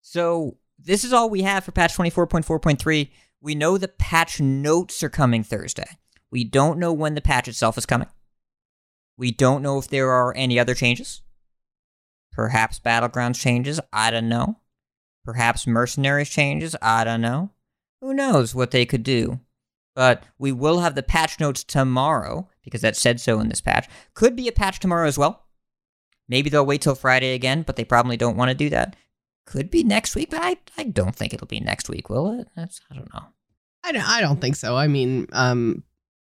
so this is all we have for patch 24.4.3. We know the patch notes are coming Thursday. We don't know when the patch itself is coming. We don't know if there are any other changes. Perhaps Battlegrounds changes. I don't know. Perhaps Mercenaries changes. I don't know. Who knows what they could do? But we will have the patch notes tomorrow because that said so in this patch. Could be a patch tomorrow as well. Maybe they'll wait till Friday again, but they probably don't want to do that. Could be next week, but I, I don't think it'll be next week, will it? That's I don't know. I don't, I don't think so. I mean, um,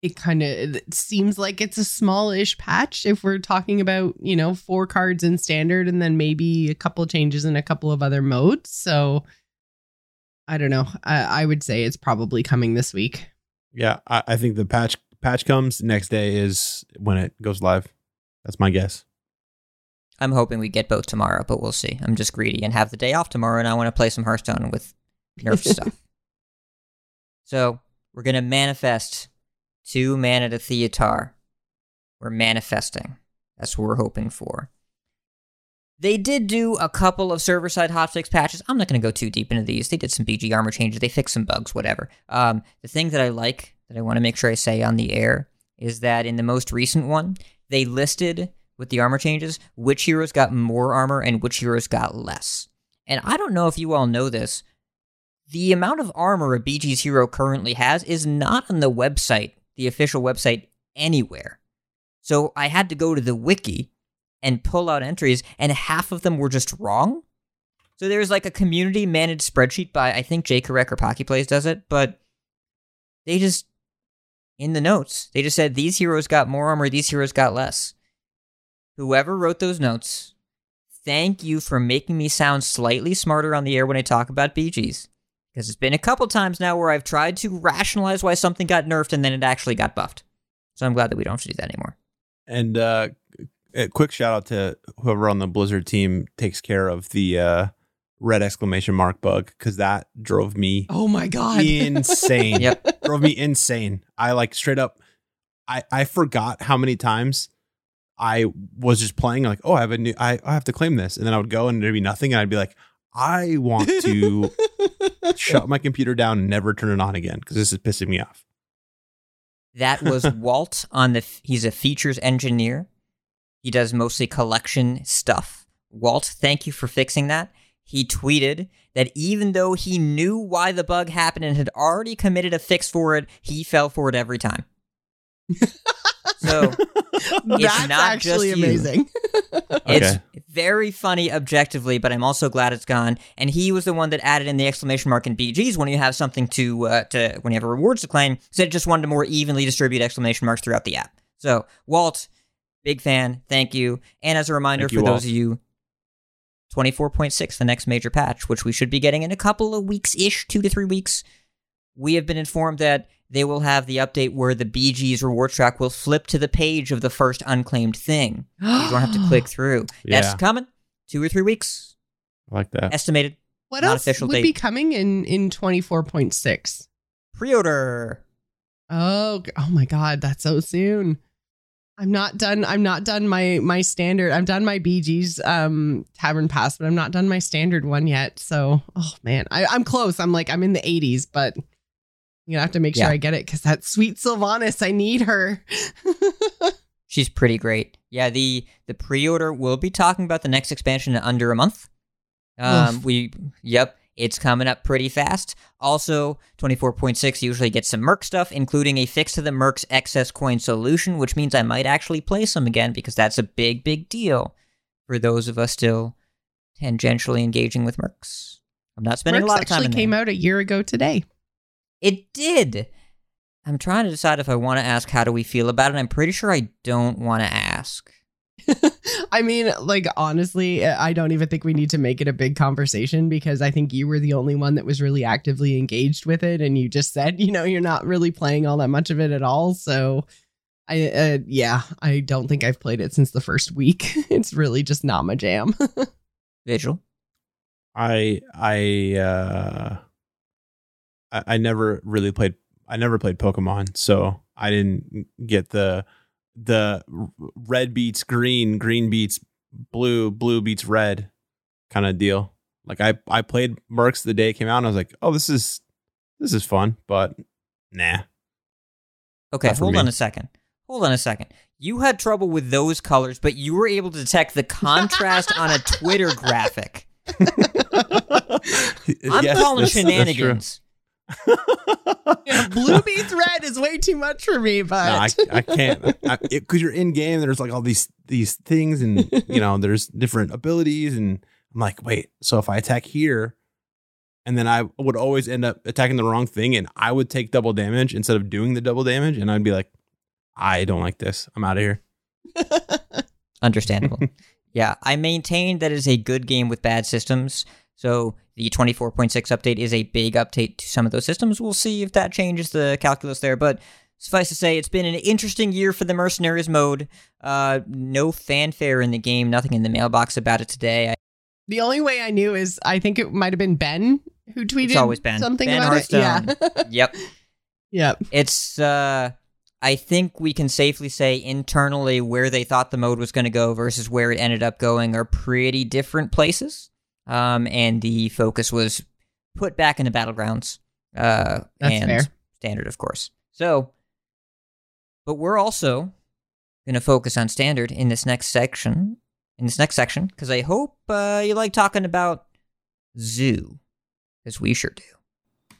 it kind of seems like it's a smallish patch if we're talking about you know four cards in standard and then maybe a couple changes in a couple of other modes. So I don't know. I, I would say it's probably coming this week. Yeah, I, I think the patch patch comes next day is when it goes live. That's my guess. I'm hoping we get both tomorrow, but we'll see. I'm just greedy and have the day off tomorrow, and I want to play some Hearthstone with nerf stuff. So we're gonna manifest two mana to Theotar. We're manifesting. That's what we're hoping for. They did do a couple of server side hotfix patches. I'm not going to go too deep into these. They did some BG armor changes. They fixed some bugs, whatever. Um, the thing that I like, that I want to make sure I say on the air, is that in the most recent one, they listed with the armor changes which heroes got more armor and which heroes got less. And I don't know if you all know this. The amount of armor a BG's hero currently has is not on the website, the official website, anywhere. So I had to go to the wiki and pull out entries, and half of them were just wrong. So there's like a community managed spreadsheet by I think Jay Correct or Pocky Plays does it, but they just in the notes they just said these heroes got more armor, these heroes got less. Whoever wrote those notes, thank you for making me sound slightly smarter on the air when I talk about BGs. Because it's been a couple times now where I've tried to rationalize why something got nerfed and then it actually got buffed. So I'm glad that we don't have to do that anymore. And uh, a quick shout out to whoever on the Blizzard team takes care of the uh, red exclamation mark bug because that drove me Oh my god! insane. Yep. drove me insane. I like straight up. I I forgot how many times I was just playing like, oh, I have a new. I, I have to claim this, and then I would go and there'd be nothing, and I'd be like, I want to shut my computer down and never turn it on again because this is pissing me off. That was Walt on the. He's a features engineer. He does mostly collection stuff. Walt, thank you for fixing that. He tweeted that even though he knew why the bug happened and had already committed a fix for it, he fell for it every time. so That's not actually just you. amazing. it's Okay. very funny objectively, but I'm also glad it's gone. And he was the one that added in the exclamation mark in BGs when you have something to uh, to when you have a rewards to claim. So it just wanted to more evenly distribute exclamation marks throughout the app. So Walt, big fan, thank you. And as a reminder Thank you, for those Walt. of you. 24.6, the next major patch, which we should be getting in a couple of weeks ish, two to three weeks. We have been informed that they will have the update where the BG's reward track will flip to the page of the first unclaimed thing. You don't have to click through. Yeah. That's coming. Two or three weeks I like that. estimated. What Not else official would date. be coming in in twenty four point six? Pre-order. Oh, oh my god, that's so soon. I'm not done. I'm not done my my standard. I'm done my BG's um tavern pass, but I'm not done my standard one yet. So, oh man, I, I'm close. I'm like I'm in the 80s, but Gonna have to make sure Yeah. I get it because that sweet Sylvanas, I need her. She's pretty great. Yeah, the the pre-order will be talking about the next expansion in under a month. Um, Oof. we yep, it's coming up pretty fast. Also, 24.6 usually gets some Merc stuff, including a fix to the Merc's excess coin solution, which means I might actually play some again because that's a big, big deal for those of us still tangentially engaging with Mercs. I'm not spending Mercs a lot of time actually came there. out a year ago today. It did. I'm trying to decide if I want to ask how do we feel about it. I'm pretty sure I don't want to ask. I mean, like honestly, I don't even think we need to make it a big conversation because I think you were the only one that was really actively engaged with it, and you just said, you know, you're not really playing all that much of it at all. So, I uh, yeah, I don't think I've played it since the first week. it's really just not my jam. Vigil. I I uh I, I never really played I never played Pokemon, so I didn't get the the red beats green, green beats blue, blue beats red kind of deal. Like I I played Mercs the day it came out, and I was like, oh, this is this is fun, but nah. Okay, hold me. on a second. Hold on a second. You had trouble with those colors, but you were able to detect the contrast on a Twitter graphic. I'm Yes, calling shenanigans. Yeah, blue beats red is way too much for me, No, but I, I can't because you're in game. There's like all these these things, and you know there's different abilities, and I'm like, wait. So if I attack here, and then I would always end up attacking the wrong thing, and I would take double damage instead of doing the double damage, and I'd be like, I don't like this. I'm out of here. Understandable. yeah, I maintain that it is a good game with bad systems. So the 24.6 update is a big update to some of those systems. We'll see if that changes the calculus there. But suffice to say, it's been an interesting year for the Mercenaries mode. Uh, no fanfare in the game, nothing in the mailbox about it today. I, the only way I knew is I think it might have been Ben who tweeted It's always Ben. something Ben about it. Yeah. Hearthstone. yep. yep. It's uh I think we can safely say internally where they thought the mode was going to go versus where it ended up going are pretty different places. Um and the focus was put back into battlegrounds. Uh That's and fair. standard of course. So but we're also going to focus on standard in this next section. In this next section because I hope uh, you like talking about zoo because we sure do.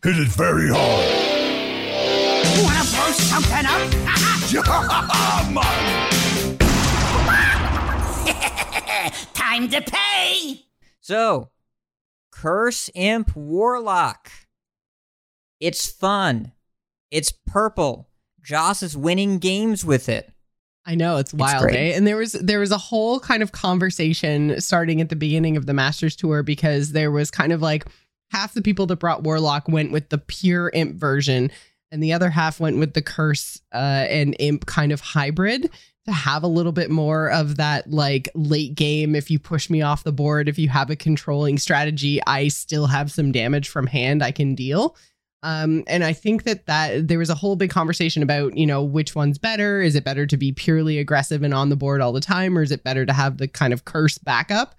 Hit it very hard. Wanna blow something up? Time to pay! So, Curse Imp Warlock. It's fun. It's purple. Joce is winning games with it. I know it's wild, great. eh? And there was there was a whole kind of conversation starting at the beginning of the Masters tour because there was kind of like half the people that brought Warlock went with the pure imp version, and the other half went with the curse uh, and imp kind of hybrid to have a little bit more of that like late game. If you push me off the board, if you have a controlling strategy, I still have some damage from hand I can deal. Um, and I think that that there was a whole big conversation about, you know, which one's better. Is it better to be purely aggressive and on the board all the time, or is it better to have the kind of curse backup?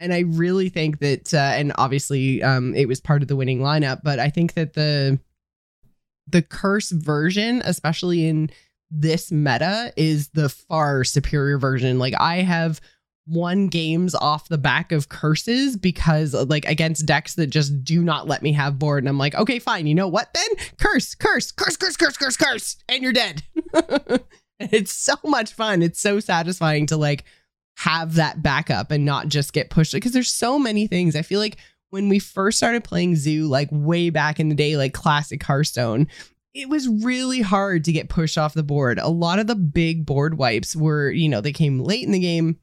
And I really think that, uh, and obviously, um, it was part of the winning lineup, but I think that the the curse version, especially in this meta, is the far superior version. Like I have won games off the back of curses because like against decks that just do not let me have board. And I'm like okay fine. You know what then curse curse curse curse curse curse curse. And you're dead. It's so much fun. It's so satisfying to like have that backup and not just get pushed. Because there's so many things. I feel like when we first started playing zoo like way back in the day like classic Hearthstone it was really hard to get pushed off the board. A lot of the big board wipes were you know they came late in the game.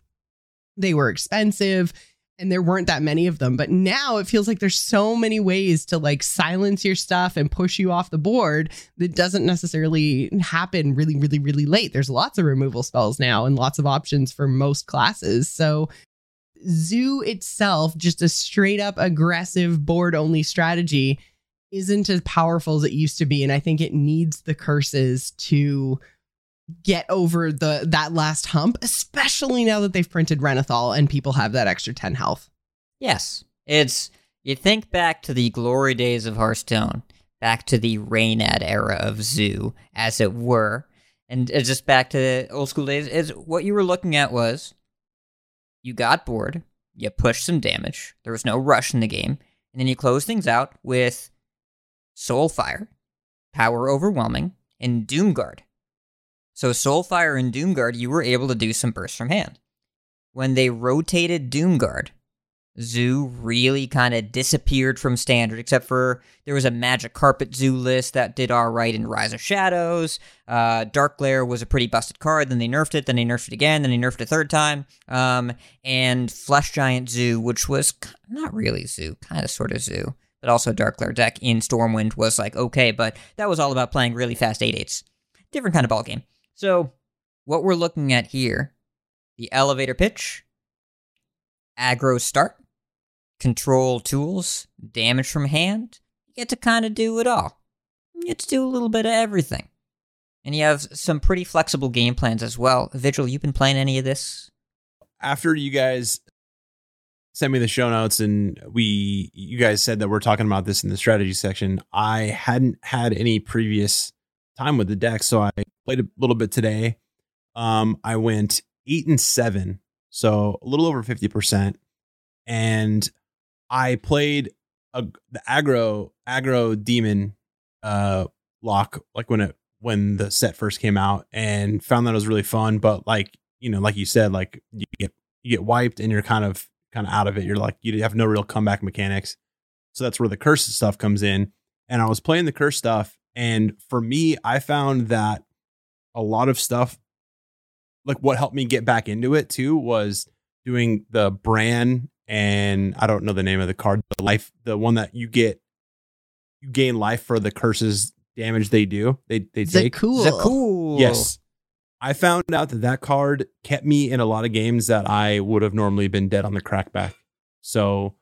They were expensive and there weren't that many of them. But now it feels like there's so many ways to like silence your stuff and push you off the board that doesn't necessarily happen really really really late. There's lots of removal spells now and lots of options for most classes. So zoo itself just a straight up aggressive board only strategy isn't as powerful as it used to be and i think it needs the curses to get over the that last hump, especially now that they've printed Renathal and people have that extra 10 health. Yes, it's you think back to the glory days of Hearthstone, back to the Reynad era of Zoo, as it were, and it's just back to the old school days. Is what you were looking at was you got bored, you pushed some damage, there was no rush in the game, and then you close things out with Soulfire, Power Overwhelming, and Doomguard. So Soulfire and Doomguard, you were able to do some bursts from hand. When they rotated Doomguard, Zoo really kind of disappeared from standard, except for there was a Magic Carpet Zoo list that did alright in Rise of Shadows. Uh, Dark Glare was a pretty busted card, then they nerfed it, then they nerfed it again, then they nerfed it a third time. Um, and Flesh Giant Zoo, which was not really Zoo, kind of sort of Zoo, but also Dark Glare deck in Stormwind was like okay, but that was all about playing really fast 8 8s. Different kind of ball game. So, what we're looking at here the elevator pitch, aggro start, control tools, damage from hand. You get to kind of do it all. You get to do a little bit of everything. And you have some pretty flexible game plans as well. Vigil, you've been playing any of this? After you guys sent me the show notes and we you guys said that we're talking about this in the strategy section. I hadn't had any previous time with the deck, so I played a little bit today. Um, I went eight and seven, so a little over fifty percent, and I played a, the aggro aggro demon uh lock like when it when the set first came out and found that it was really fun but like you know like you said like you get you get wiped and you're kind of kind of out of it you're like you have no real comeback mechanics so that's where the curse stuff comes in and i was playing the curse stuff and for me i found that a lot of stuff like what helped me get back into it too was doing the Bran and I don't know the name of the card, the life, the one that you get, you gain life for the curses damage they do. They they take. Zakul. cool. Yes. I found out that that card kept me in a lot of games that I would have normally been dead on the crackback. So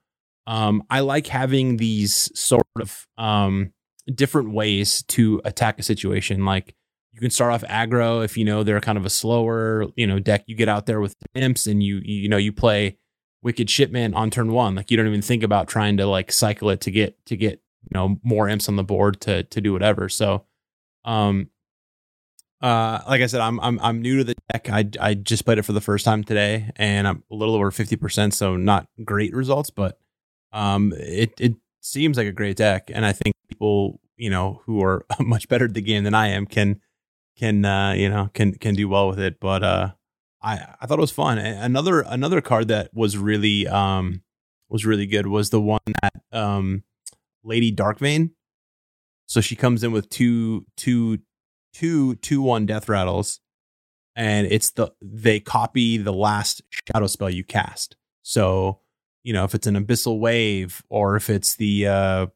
um, I like having these sort of um, different ways to attack a situation. Like you can start off aggro if you know they're kind of a slower, you know, deck. You get out there with imps and you you know you play Wicked Shipment on turn one. Like you don't even think about trying to like cycle it to get to get you know more imps on the board to to do whatever. So um uh like I said, I'm I'm I'm new to the deck. I I just played it for the first time today and I'm a little over 50%, so not great results, but um it it seems like a great deck and I think people, you know, who are much better at the game than I am can can uh you know can can do well with it, but uh I I thought it was fun. Another another card that was really um was really good was the one that um Lady Darkvein. So she comes in with two two two two one death rattles, and it's the they copy the last shadow spell you cast. So you know if it's an abyssal wave or if it's the uh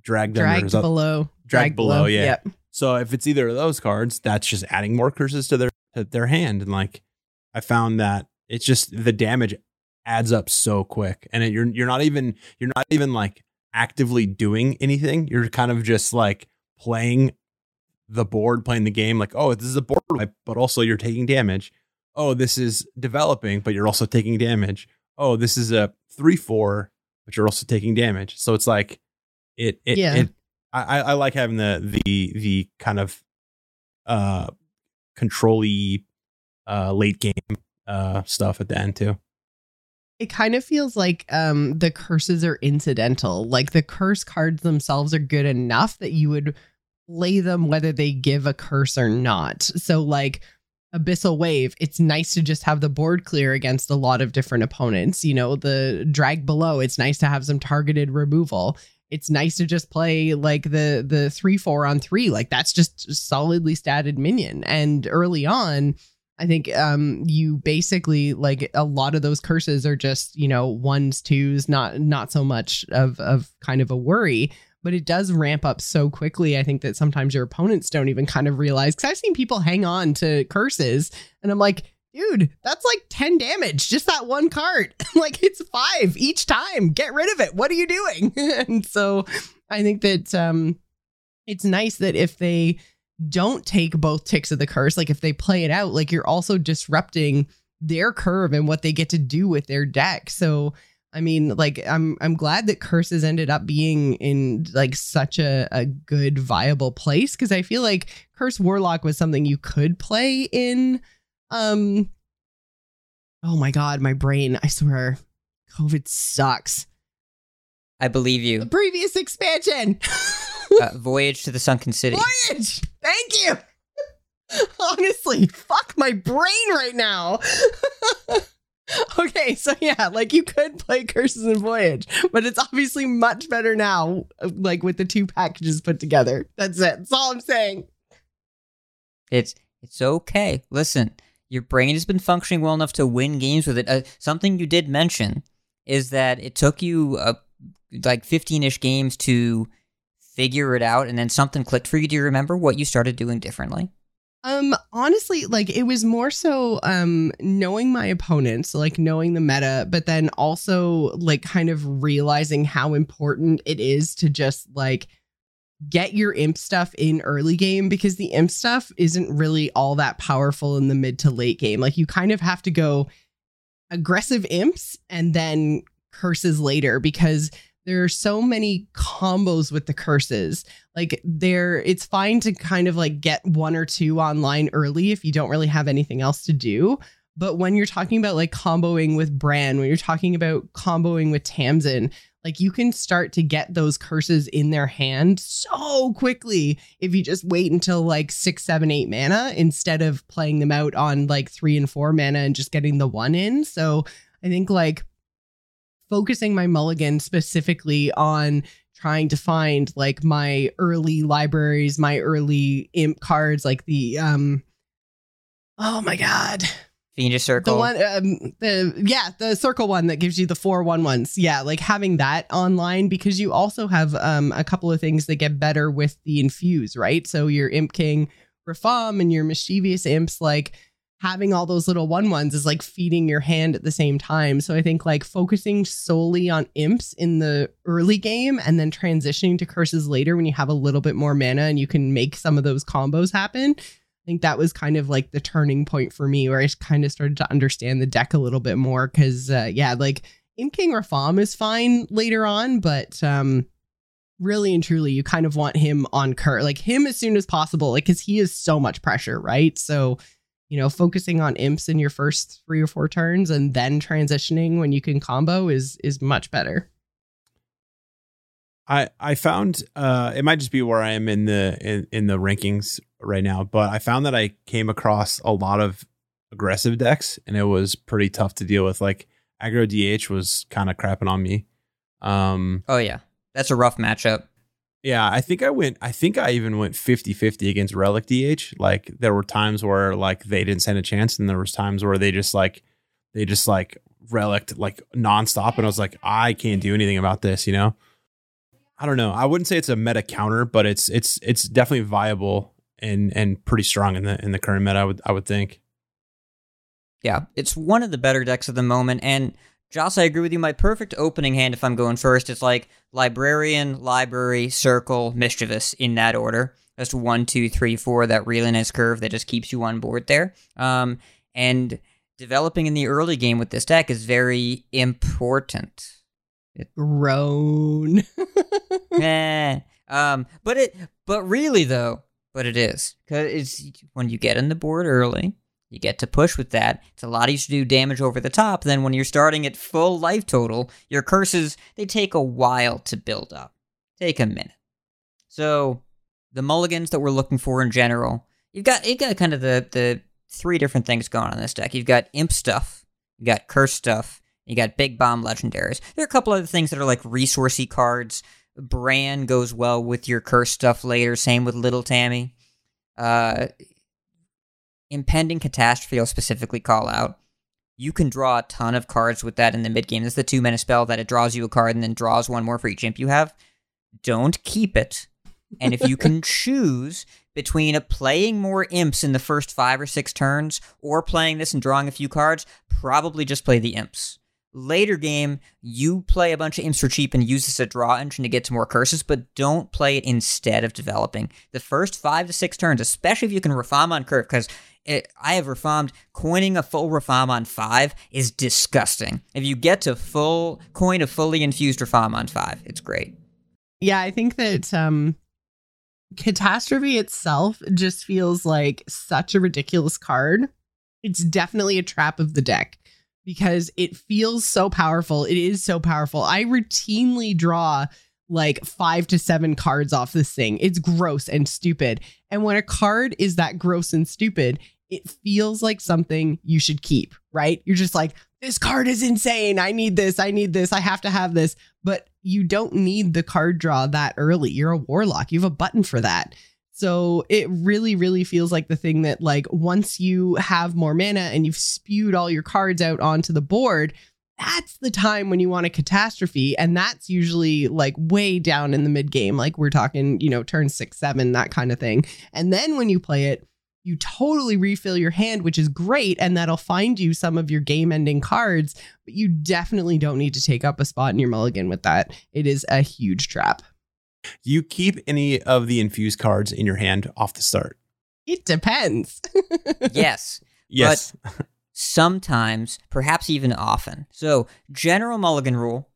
drag them Dragged below. Dragged below, yeah. Yep. so if it's either of those cards, that's just adding more curses to their to their hand, and like I found that it's just the damage adds up so quick, and it, you're you're not even you're not even like actively doing anything. You're kind of just like playing the board, playing the game. Like, oh, this is a board wipe, but also you're taking damage. Oh, this is developing, but you're also taking damage. Oh, this is a three four, but you're also taking damage. So it's like it it, Yeah. it I, I I like having the the the kind of uh control-y uh late game uh stuff at the end too. It kind of feels like um the curses are incidental. Like the curse cards themselves are good enough that you would play them whether they give a curse or not. So like Abyssal Wave, it's nice to just have the board clear against a lot of different opponents. You know, the drag below, it's nice to have some targeted removal. It's nice to just play like the the three four on three. Like that's just solidly statted minion. And early on, I think um you basically like a lot of those curses are just, you know, ones, twos, not not so much of of kind of a worry, but it does ramp up so quickly. I think that sometimes your opponents don't even kind of realize cuz I've seen people hang on to curses and I'm like, dude, that's like 10 damage just that one card. like it's 5 each time. Get rid of it. What are you doing? and so I think that um it's nice that if they don't take both ticks of the curse, like if they play it out, like you're also disrupting their curve and what they get to do with their deck. So I mean, like I'm I'm glad that curses ended up being in like such a, a good viable place because I feel like curse warlock was something you could play in um oh my god, my brain, I swear. COVID sucks. I believe The you. previous expansion. Uh, Voyage to the Sunken City. Voyage. Thank you. Honestly, fuck my brain right now. okay, so yeah, like you could play Curses and Voyage, but it's obviously much better now, like with the two packages put together. That's it. That's all I'm saying. It's it's okay. Listen, your brain has been functioning well enough to win games with it. Uh, something you did mention is that it took you uh, like 15ish games to figure it out and then something clicked for you. Do you remember what you started doing differently? Um, honestly, like it was more so um knowing my opponents, like knowing the meta, but then also like kind of realizing how important it is to just like get your imp stuff in early game because the imp stuff isn't really all that powerful in the mid to late game. Like you kind of have to go aggressive imps and then curses later because there are so many combos with the curses. Like there it's fine to kind of like get one or two online early if you don't really have anything else to do. But when you're talking about like comboing with Bran, when you're talking about comboing with Tamsin, like you can start to get those curses in their hand so quickly if you just wait until like six, seven, eight mana instead of playing them out on like three and four mana and just getting the one in. So I think like focusing my mulligan specifically on trying to find like my early libraries, my early imp cards, like the um oh my god. Fiendish Circle. The one um the yeah, the circle one that gives you the four one ones. Yeah, like having that online because you also have um a couple of things that get better with the infuse, right? So your Imp King Rafaam and your mischievous imps like having all those little one ones is like feeding your hand at the same time. So I think like focusing solely on imps in the early game and then transitioning to curses later when you have a little bit more mana and you can make some of those combos happen. I think that was kind of like the turning point for me where I kind of started to understand the deck a little bit more cuz uh, yeah, like Imp King Rafaam is fine later on, but um really and truly you kind of want him on cur like him as soon as possible like cuz he is so much pressure, right? So you know, focusing on imps in your first three or four turns and then transitioning when you can combo is is much better. I I found uh it might just be where I am in the in, in the rankings right now, but I found that I came across a lot of aggressive decks and it was pretty tough to deal with. Like aggro DH was kind of crapping on me. Um oh yeah. That's a rough matchup. Yeah, I think I went I think I even went 50-50 against Relic DH. Like there were times where like they didn't send a chance and there was times where they just like they just like relicked like nonstop and I was like I can't do anything about this, you know? I don't know. I wouldn't say it's a meta counter, but it's it's it's definitely viable and and pretty strong in the in the current meta. I would I would think. Yeah, it's one of the better decks of the moment, and Joce, I agree with you. My perfect opening hand, if I'm going first, is like librarian, library, circle, mischievous in that order. That's one, two, three, four. That really nice curve that just keeps you on board there. Um, and developing in the early game with this deck is very important. It- Grown. eh. Um, but it, but really though, but it is because it's when you get in the board early, you get to push with that. It's a lot easier to do damage over the top than when you're starting at full life total. Your curses they take a while to build up, take a minute. So the mulligans that we're looking for in general, you've got you've got kind of the the three different things going on in this deck. You've got imp stuff, you got curse stuff, you got big bomb legendaries. There are a couple other things that are like resourcey cards. Bran goes well with your curse stuff later. Same with Little Tammy. Uh, impending catastrophe, I'll specifically call out. You can draw a ton of cards with that in the mid game. This is the two mana spell that it draws you a card and then draws one more for each imp you have. Don't keep it. And if you can choose between a playing more imps in the first five or six turns or playing this and drawing a few cards, probably just play the imps. Later game, you play a bunch of imps for cheap and use this as a draw engine to get to more curses, but don't play it instead of developing. The first five to six turns, especially if you can Rafaam on curve, because I have reformed. coining a full Rafaam on five is disgusting. If you get to full coin a fully infused Rafaam on five, it's great. Yeah, I think that um catastrophe itself just feels like such a ridiculous card. It's definitely a trap of the deck because it feels so powerful. It is so powerful. I routinely draw like five to seven cards off this thing. It's gross and stupid. And when a card is that gross and stupid, it feels like something you should keep, right? You're just like, this card is insane. I need this. I need this. I have to have this. But you don't need the card draw that early. You're a warlock. You have a button for that. So it really, really feels like the thing that, like, once you have more mana and you've spewed all your cards out onto the board, that's the time when you want a catastrophe. And that's usually like way down in the mid game. Like we're talking, you know, turn six, seven, that kind of thing. And then when you play it, you totally refill your hand, which is great. And that'll find you some of your game ending cards. But you definitely don't need to take up a spot in your mulligan with that. It is a huge trap. Do you keep any of the infused cards in your hand off the start? It depends. yes. Yes. sometimes, perhaps even often. So, general mulligan rule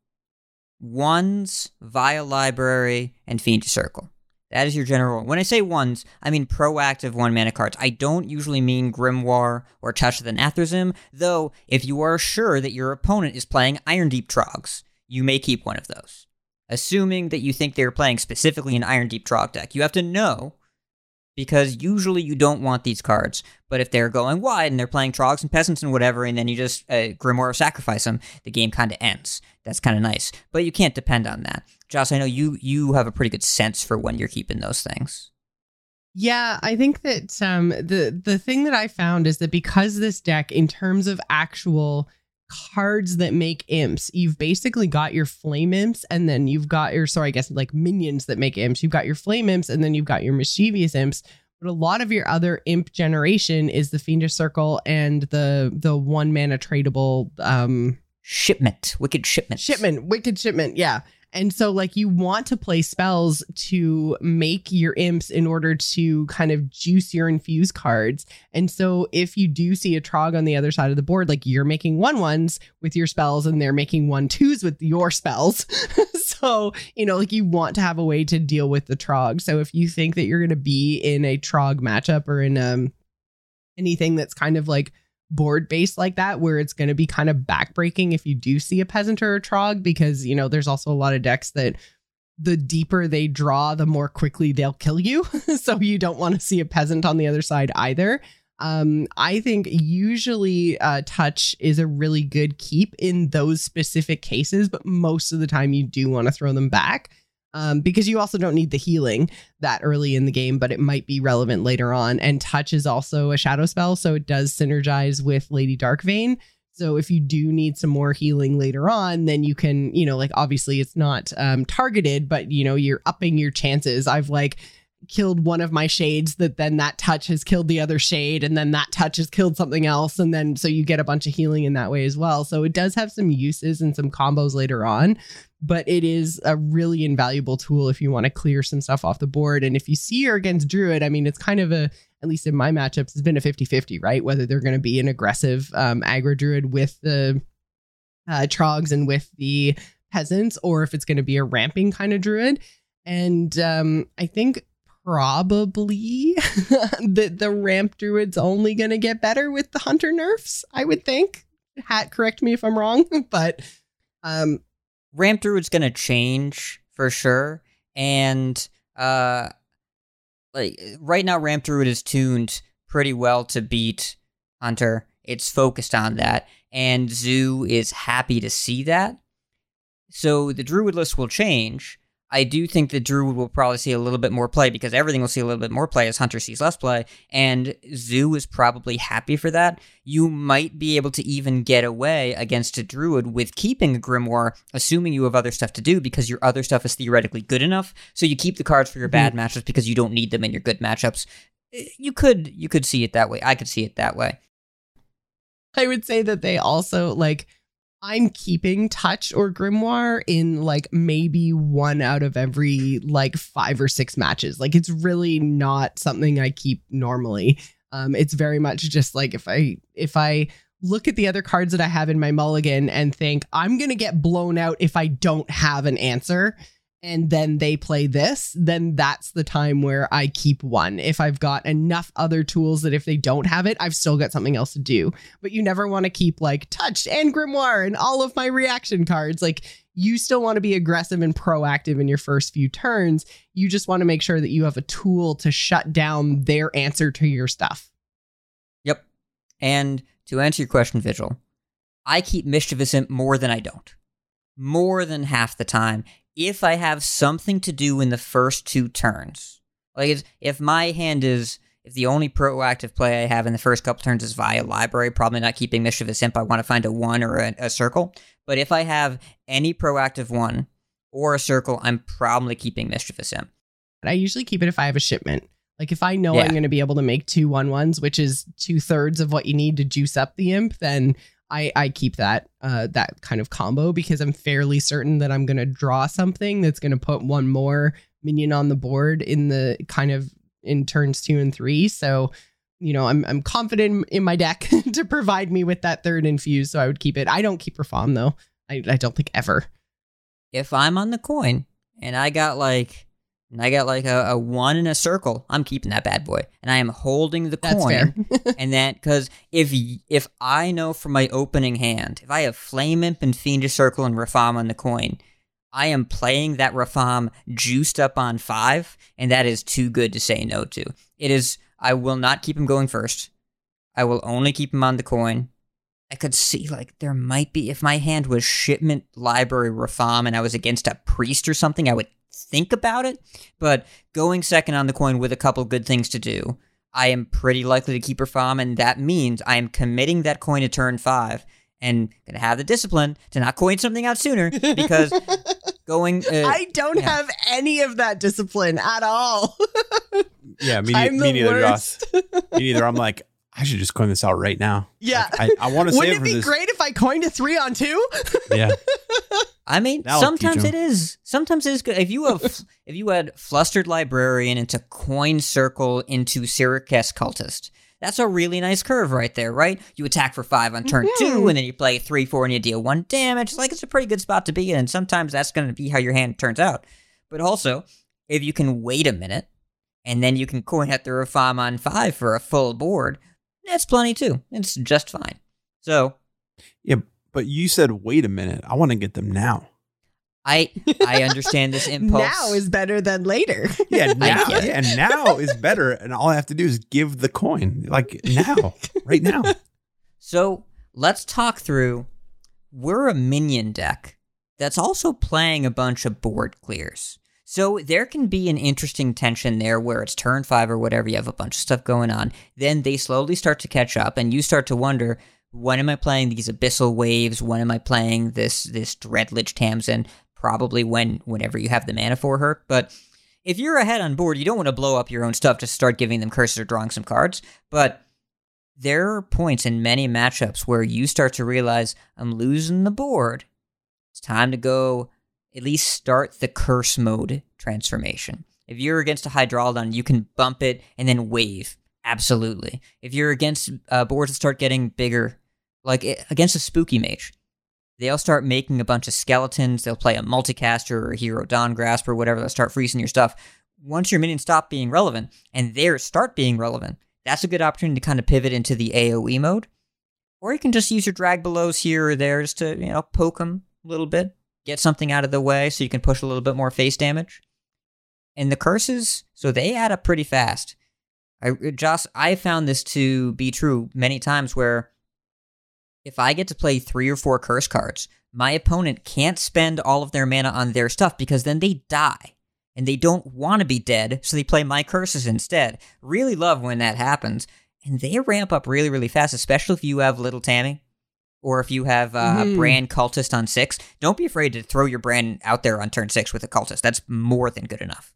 ones, Vile Library, and Fiendish Circle. That is your general. When I say ones, I mean proactive one mana cards. I don't usually mean Grimoire or Touch of the Nathrezim, though if you are sure that your opponent is playing Irondeep Troggs, you may keep one of those. Assuming that you think they're playing specifically an Irondeep Trogg deck. You have to know because usually you don't want these cards. But if they're going wide and they're playing Trogs and Peasants and whatever, and then you just uh, Grimoire sacrifice them, the game kind of ends. That's kind of nice. But you can't depend on that. Joce, I know you you have a pretty good sense for when you're keeping those things. Yeah, I think that um, the the thing that I found is that because this deck, in terms of actual cards that make imps, you've basically got your flame imps, and then you've got your sorry, I guess like minions that make imps. You've got your flame imps, and then you've got your mischievous imps. But a lot of your other imp generation is the fiendish circle and the the one mana tradable um Shipment, wicked shipment, shipment, wicked shipment. Yeah. And so, like, you want to play spells to make your imps in order to kind of juice your infused cards. And so, if you do see a trog on the other side of the board, like you're making one ones with your spells and they're making one twos with your spells. so, you know, like you want to have a way to deal with the trog. So, if you think that you're going to be in a trog matchup or in um anything that's kind of like board based like that where it's going to be kind of backbreaking if you do see a peasant or a trog because you know there's also a lot of decks that the deeper they draw the more quickly they'll kill you. So you don't want to see a peasant on the other side either. Um, I think usually uh, touch is a really good keep in those specific cases, but most of the time you do want to throw them back um, because you also don't need the healing that early in the game, but it might be relevant later on. And touch is also a shadow spell, so it does synergize with Lady Darkvein. So if you do need some more healing later on, then you can, you know, like obviously it's not um, targeted, but you know you're upping your chances. I've like killed one of my shades that then that touch has killed the other shade and then that touch has killed something else and then so you get a bunch of healing in that way as well so it does have some uses and some combos later on but it is a really invaluable tool if you want to clear some stuff off the board. And if you see her against druid i mean it's kind of a at least in my matchups it's been a 50-50 right? Whether they're going to be an aggressive um aggro druid with the uh trogs and with the peasants or if it's going to be a ramping kind of druid. And um i think probably the ramp druid's only going to get better with the hunter nerfs i would think. Hat correct me if i'm wrong but um ramp is gonna change for sure and uh like right now ramp druid is tuned pretty well to beat hunter. It's focused on that and zoo is happy to see that. So the druid list will change I do think that Druid will probably see a little bit more play because everything will see a little bit more play as Hunter sees less play, and Zoo is probably happy for that. You might be able to even get away against a Druid with keeping a Grimoire, assuming you have other stuff to do because your other stuff is theoretically good enough. So you keep the cards for your bad Mm-hmm. matchups because you don't need them in your good matchups. You could you could see it that way. I could see it that way. I would say that they also like I'm keeping touch or grimoire in like maybe one out of every like five or six matches. Like it's really not something I keep normally. Um it's very much just like if I if I look at the other cards that I have in my mulligan and think I'm to get blown out if I don't have an answer and then they play this, then that's the time where I keep one. If I've got enough other tools that if they don't have it, I've still got something else to do. But you never want to keep like touch and grimoire and all of my reaction cards. Like you still want to be aggressive and proactive in your first few turns. You just want to make sure that you have a tool to shut down their answer to your stuff. Yep. And to answer your question, Vigil, I keep Mischievous Imp more than I don't. More than half the time. If I have something to do in the first two turns. Like, it's, if my hand is. If the only proactive play I have in the first couple turns is Vile Library, probably not keeping Mischievous Imp. I want to find a one or a, a circle. But if I have any proactive one or a circle, I'm probably keeping Mischievous Imp. But I usually keep it if I have a shipment. Like if I know Yeah. I'm going to be able to make two one ones, which is two thirds of what you need to juice up the imp, then I I keep that uh that kind of combo because I'm fairly certain that I'm to draw something that's to put one more minion on the board in the kind of in turns two and three. So you know, I'm I'm confident in my deck to provide me with that third infuse, so I would keep it. I don't keep Rafaam though. I, I don't think ever. If I'm on the coin and I got like and I got like a, a one in a circle, I'm keeping that bad boy, and I am holding the That's coin. fair. and then because if if I know from my opening hand, if I have Flame Imp and Fiendish Circle and Rafaam on the coin, I am playing that Rafaam juiced up on five, and that is too good to say no to. It is. I will not keep him going first. I will only keep him on the coin. I could see like there might be if my hand was shipment library Rafaam and I was against a priest or something, I would think about it. But going second on the coin with a couple good things to do, I am pretty likely to keep Rafaam, and that means I am committing that coin to turn five and gonna have the discipline to not coin something out sooner because going. Uh, I don't yeah. have any of that discipline at all. Yeah, me, I'm me neither, worst. Joce. Me neither. I'm like, I should just coin this out right now. Yeah. Like, I, I want to save Wouldn't it for be this. great if I coined a three on two? Yeah. I mean, That'll teach sometimes 'em. it is. Sometimes it is good. If you have, if you had flustered librarian into coin circle into Sira'kess cultist, that's a really nice curve right there, right? You attack for five on turn two, and then you play three, four, and you deal one damage. Like it's a pretty good spot to be in. And sometimes that's going to be how your hand turns out. But also, if you can wait a minute, and then you can coin at the Rafaam on five for a full board, that's plenty too. It's just fine. So Yeah. But you said, wait a minute. I want to get them now. I I understand this impulse. Now is better than later. Yeah, now, get it. now is better, and all I have to do is give the coin, like now, right now. So let's talk through. We're a minion deck that's also playing a bunch of board clears. So there can be an interesting tension there where it's turn five or whatever, you have a bunch of stuff going on. Then they slowly start to catch up, and you start to wonder when am I playing these abyssal waves? When am I playing this this Dreadlich Tamsin? Probably when whenever you have the mana for her. But if you're ahead on board, you don't want to blow up your own stuff to start giving them curses or drawing some cards. But there are points in many matchups where you start to realize I'm losing the board. It's time to go at least start the curse mode transformation. If you're against a Hydralodon, you can bump it and then wave. Absolutely. If you're against uh, boards that start getting bigger, like eh, against a spooky mage, they'll start making a bunch of skeletons. They'll play a multicaster or a hero Dawngrasp or whatever. They'll start freezing your stuff. Once your minions stop being relevant and theirs start being relevant, that's a good opportunity to kind of pivot into the AoE mode. Or you can just use your Dragged Belows here or there just to, you know, poke them a little bit, get something out of the way so you can push a little bit more face damage. And the curses, so they add up pretty fast. I, uh, Joce, I found this to be true many times where if I get to play three or four curse cards, my opponent can't spend all of their mana on their stuff because then they die. And they don't want to be dead, so they play my curses instead. Really love when that happens. And they ramp up really, really fast, especially if you have Little Tammy or if you have uh, a Mhm. Brann cultist on six. Don't be afraid to throw your Brann out there on turn six with a cultist. That's more than good enough.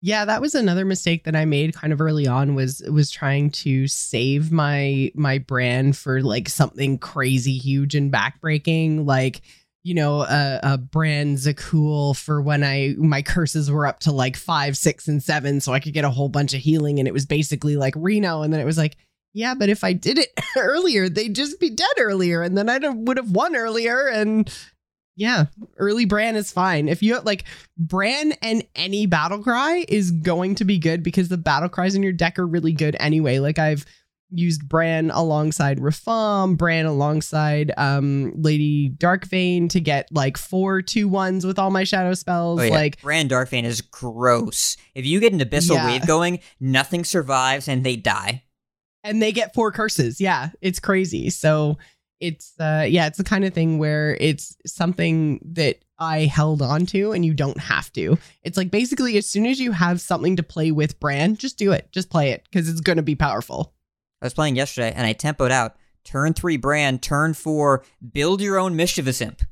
Yeah, that was another mistake that I made kind of early on was was trying to save my my Brann for like something crazy huge and backbreaking like you know a, a Brann Za'qul for when I my curses were up to like five, six, and seven, so I could get a whole bunch of healing, and it was basically like Reno, and then it was like, yeah, but if I did it earlier, they'd just be dead earlier, and then I would have won earlier, and yeah, early Brann is fine. If you like Brann and any battle cry is going to be good because the battle cries in your deck are really good anyway. Like I've used Brann alongside Rafaam, Brann alongside um Lady Darkvein to get like four two ones with all my shadow spells. Oh, yeah. Like Brann Darkvein is gross. If you get an abyssal Yeah. wave going, nothing survives and they die. And they get four curses. Yeah, it's crazy. So it's uh yeah, it's the kind of thing where it's something that I held on to and you don't have to. It's like basically as soon as you have something to play with Brann, just do it. Just play it because it's gonna be powerful. I was playing yesterday and I tempoed out. Turn three Brann, turn four, build your own mischievous imp.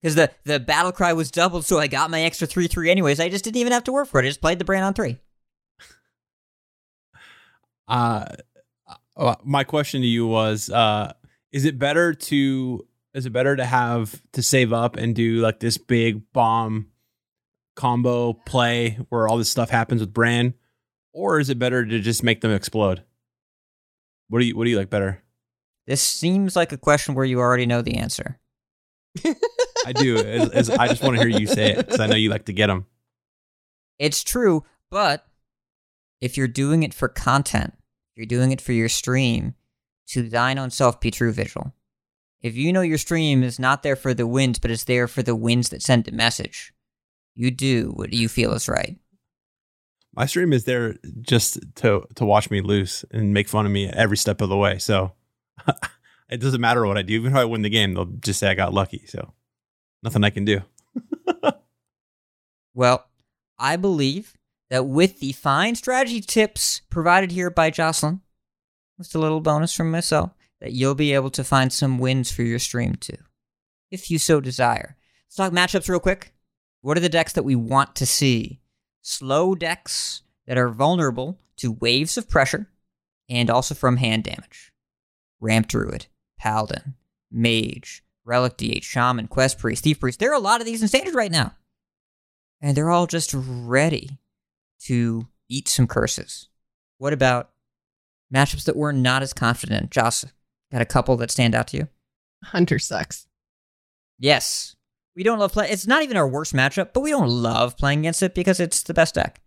Because the, the battle cry was doubled, so I got my extra 3 3 anyways. I just didn't even have to work for it. I just played the brand on three. Uh, uh, my question to you was: uh, Is it better to is it better to have to save up and do like this big bomb combo play where all this stuff happens with Brann, or is it better to just make them explode? What do you What do you like better? This seems like a question where you already know the answer. I do. As, as I just want to hear you say it because I know you like to get them. It's true, but if you're doing it for content, you're doing it for your stream, to thine own self be true, Vigil. If you know your stream is not there for the wins, but it's there for the wins that send a message, you do what you feel is right. My stream is there just to to watch me lose and make fun of me every step of the way. So it doesn't matter what I do. Even if I win the game, they'll just say I got lucky. So nothing I can do. Well, I believe that with the fine strategy tips provided here by Jocelyn, just a little bonus from myself, that you'll be able to find some wins for your stream too, if you so desire. Let's talk matchups real quick. What are the decks that we want to see? Slow decks that are vulnerable to waves of pressure and also from hand damage. Ramp Druid, Paladin, Mage, Relic DH, Shaman, Quest Priest, Thief Priest. There are a lot of these in standard right now. And they're all just ready to eat some curses. What about matchups that we're not as confident in? Joce, got a couple that stand out to you? Hunter sucks. Yes. We don't love play. It's not even our worst matchup, but we don't love playing against it because it's the best deck.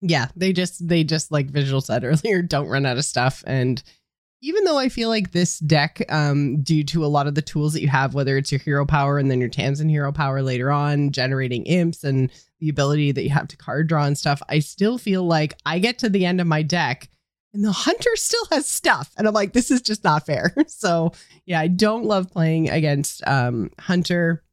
Yeah, they just they just like Vigil said earlier, don't run out of stuff. And even though I feel like this deck, um, due to a lot of the tools that you have, whether it's your hero power and then your Tamsin hero power later on, generating imps and the ability that you have to card draw and stuff, I still feel like I get to the end of my deck and the hunter still has stuff. And I'm like, this is just not fair. so yeah, I don't love playing against um Hunter.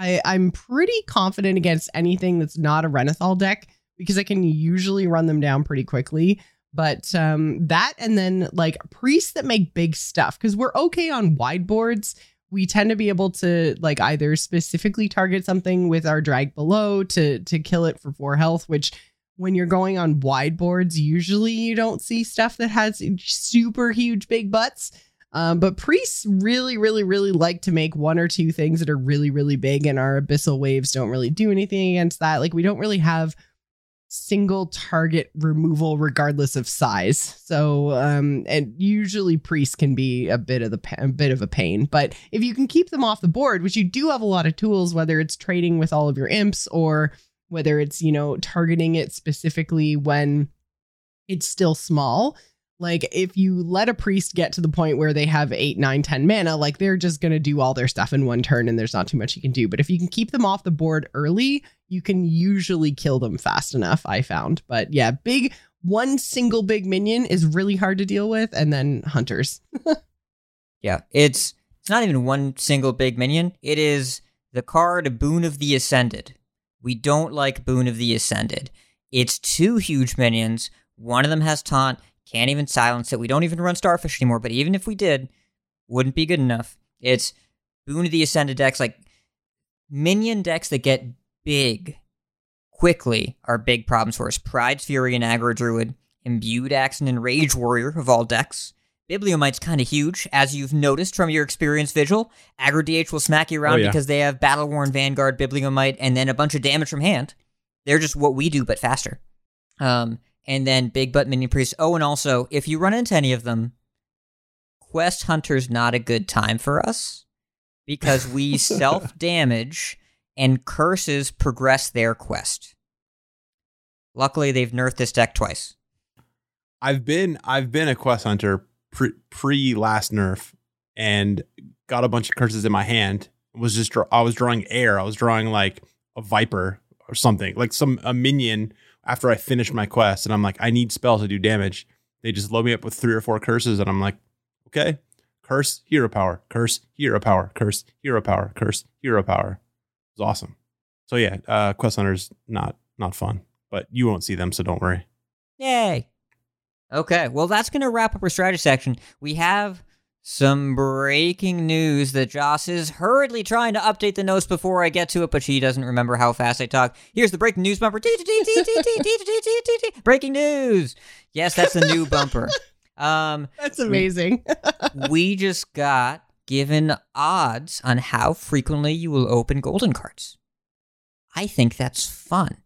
I, I'm pretty confident against anything that's not a Renathal deck because I can usually run them down pretty quickly. But um, that and then like priests that make big stuff because we're okay on wide boards. We tend to be able to like either specifically target something with our Dragged Below to to kill it for four health, which when you're going on wide boards, usually you don't see stuff that has super huge big butts. Um, but priests really, really, really like to make one or two things that are really, really big, and our abyssal waves don't really do anything against that. Like we don't really have single target removal regardless of size. So um and usually priests can be a bit of the a bit of a pain, but if you can keep them off the board, which you do have a lot of tools whether it's trading with all of your imps or whether it's, you know, targeting it specifically when it's still small. Like if you let a priest get to the point where they have eight, nine, ten mana, like they're just gonna do all their stuff in one turn and there's not too much you can do. But if you can keep them off the board early, you can usually kill them fast enough, I found. But yeah, big one single big minion is really hard to deal with, and then hunters. Yeah, it's it's not even one single big minion. It is the card Boon of the Ascended. We don't like Boon of the Ascended. It's two huge minions. One of them has taunt, can't even silence it. We don't even run Starfish anymore, but even if we did, wouldn't be good enough. It's Boon of the Ascended decks, like minion decks that get big quickly are big problems for us. Pride's Fury and Aggro Druid, Imbued Accent and Rage Warrior of all decks. Bibliomite's kind of huge, as you've noticed from your experience vigil. Aggro DH will smack you around Oh, yeah. because they have Battleworn Vanguard, Bibliomite, and then a bunch of damage from hand. They're just what we do, but faster. Um, and then Big Butt Minion Priest. Oh, and also, if you run into any of them, Quest Hunter's not a good time for us because we self damage and curses progress their quest. Luckily, they've nerfed this deck twice. I've been I've been a quest hunter pre, pre last nerf and got a bunch of curses in my hand. Was just I was drawing air. I was drawing like a viper or something like some a minion after I finished my quest, and I'm like I need spells to do damage. They just load me up with three or four curses, and I'm like, okay, curse hero power, curse hero power, curse hero power, curse hero power. It was awesome. So yeah, uh, quest hunters not not fun, but you won't see them, so don't worry. Yay! Okay, well, that's going to wrap up our strategy section. We have some breaking news that Joce is hurriedly trying to update the notes before I get to it, but she doesn't remember how fast I talk. Here's the breaking news bumper. Breaking news! Yes, that's the new bumper. Um, That's amazing. we just got given odds on how frequently you will open golden cards. I think that's fun.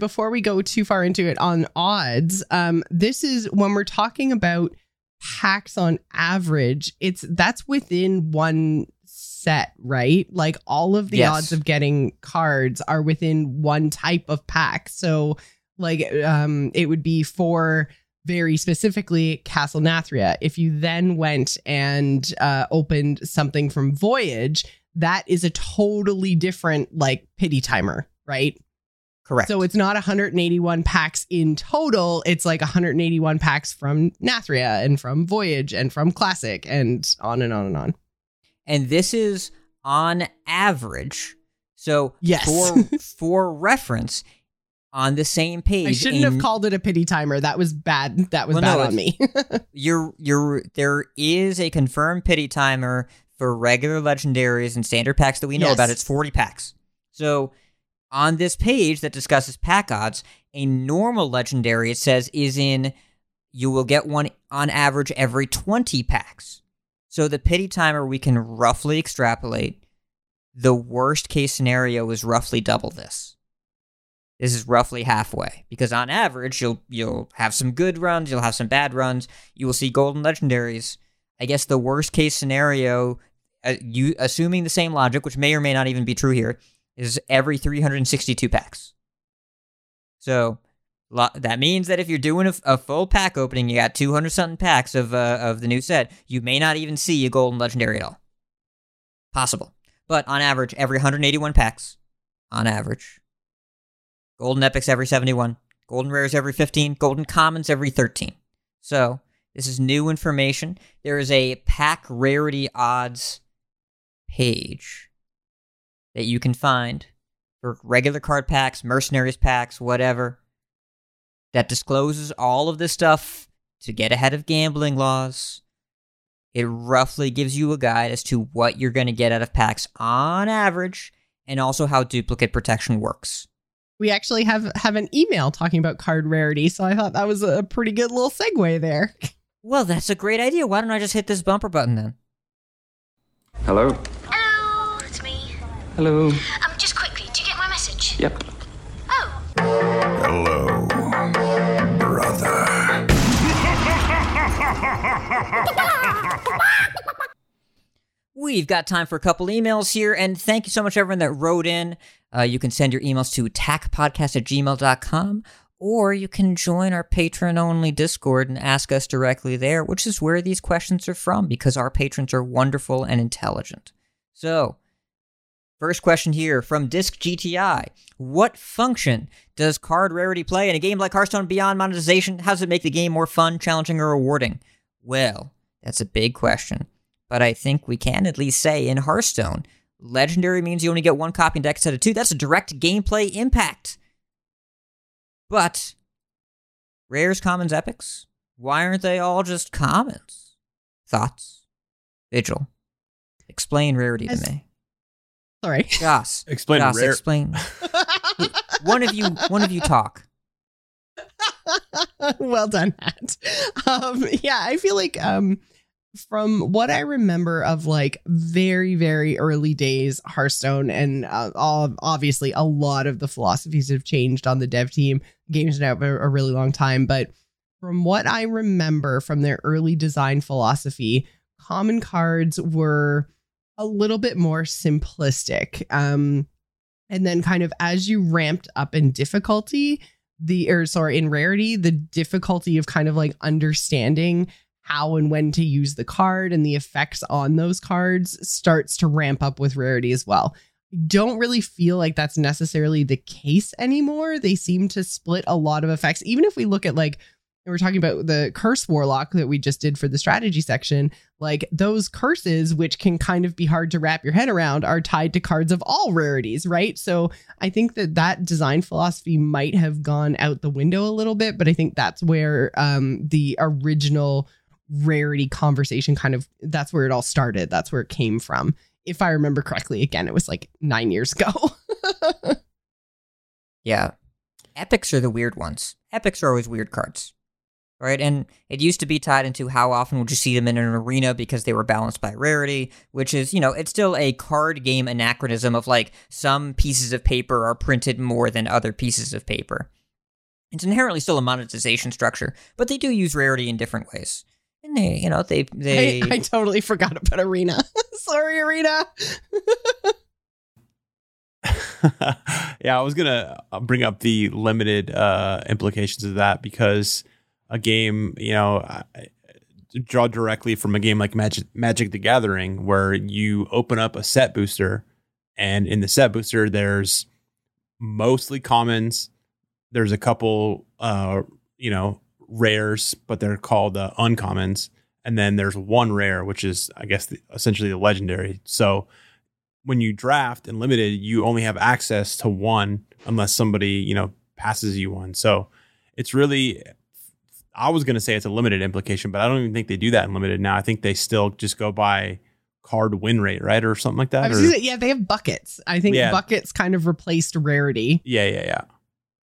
before we go too far into it on odds, um, this is when we're talking about packs on average, it's that's within one set, right? Like all of the Yes. odds of getting cards are within one type of pack. So like um it would be for very specifically Castle Nathria. If you then went and uh opened something from Voyage, that is a totally different like pity timer, right? Correct. So it's not 181 packs in total. It's like 181 packs from Nathria and from Voyage and from Classic and on and on and on. and this is on average. So Yes. for for reference, on the same page, I shouldn't have called it a pity timer. That was bad. That was Well, bad no, on me. you're you're there is a confirmed pity timer for regular legendaries and standard packs that we know Yes. about. It's 40 packs. So on this page that discusses pack odds, a normal legendary it says is in you will get one on average every 20 packs. So the pity timer we can roughly extrapolate the worst case scenario is roughly double this. This is roughly halfway because on average you'll you'll have some good runs, you'll have some bad runs. You will see golden legendaries. I guess the worst case scenario, uh, you assuming the same logic, which may or may not even be true here, is every 362 packs. So lo- that means that if you're doing a, a full pack opening, you got 200 something packs of uh, of the new set, you may not even see a golden legendary at all. Possible, but on average, every 181 packs, on average, golden epics every 71, golden rares every 15, golden commons every 13. So this is new information. There is a pack rarity odds page that you can find for regular card packs, mercenaries packs, whatever, that discloses all of this stuff to get ahead of gambling laws. It roughly gives you a guide as to what you're going to get out of packs on average and also how duplicate protection works. We actually have have an email talking about card rarity, so I thought that was a pretty good little segue there. Well, that's a great idea. Why don't I just hit this bumper button then? Hello? Hello, it's me. Hello? Um, just quickly, do you get my message? Yep. Oh, Hello, brother. We've got time for a couple emails here, and thank you so much, everyone that wrote in. Uh, you can send your emails to tackpodcast at gmail.com, or you can join our patron only Discord and ask us directly there, which is where these questions are from, because our patrons are wonderful and intelligent. So, first question here from Disc GTI What function does card rarity play in a game like Hearthstone beyond monetization? How does it make the game more fun, challenging, or rewarding? Well, that's a big question but I think we can at least say in Hearthstone, legendary means you only get one copy in deck instead of two. That's a direct gameplay impact. But rares, commons, epics, why aren't they all just commons? Thoughts? Vigil. Explain rarity As- to me. Sorry. Joce. Explain Joce, rare. explain. one of you one of you talk. well done, Matt. Um, yeah, I feel like um, from what I remember of like very, very early days Hearthstone, and uh, obviously a lot of the philosophies have changed on the dev team. Games out for a really long time, but from what I remember from their early design philosophy, common cards were a little bit more simplistic. Um, and then kind of as you ramped up in difficulty, the or sorry in rarity the difficulty of kind of like understanding how and when to use the card and the effects on those cards starts to ramp up with rarity as well. Don't really feel like that's necessarily the case anymore. They seem to split a lot of effects. Even if we look at like we're talking about the curse warlock that we just did for the strategy section like those curses which can kind of be hard to wrap your head around are tied to cards of all rarities right? So I think that that design philosophy might have gone out the window a little bit, but I think that's where um, the original rarity conversation kind of that's where it all started. That's where it came from. If I remember correctly, again, it was like nine years ago. Yeah. Epics are the weird ones. Epics are always weird cards. Right? And it used to be tied into how often would you see them in an arena because they were balanced by rarity, which is, you know, it's still a card game anachronism of like some pieces of paper are printed more than other pieces of paper. It's inherently still a monetization structure, but they do use rarity in different ways. And They, you know, they they. I, I totally forgot about Arena. Sorry, Arena. yeah, I was gonna uh, bring up the limited uh, implications of that because a game, you know, I, draw directly from a game like Magic, Magic the Gathering, where you open up a set booster, and in the set booster, there's mostly commons. There's a couple, uh, you know, rares, but they're called uh, uncommons, and then there's one rare, which is, I guess, the, essentially the legendary. So when you draft and limited, you only have access to one unless somebody, you know, passes you one. So it's really I was going to say it's a limited implication, but I don't even think they do that in limited now. I think they still just go by card win rate, right, or something like that. Yeah, they have buckets. I think Yeah. buckets kind of replaced rarity. yeah, yeah, yeah.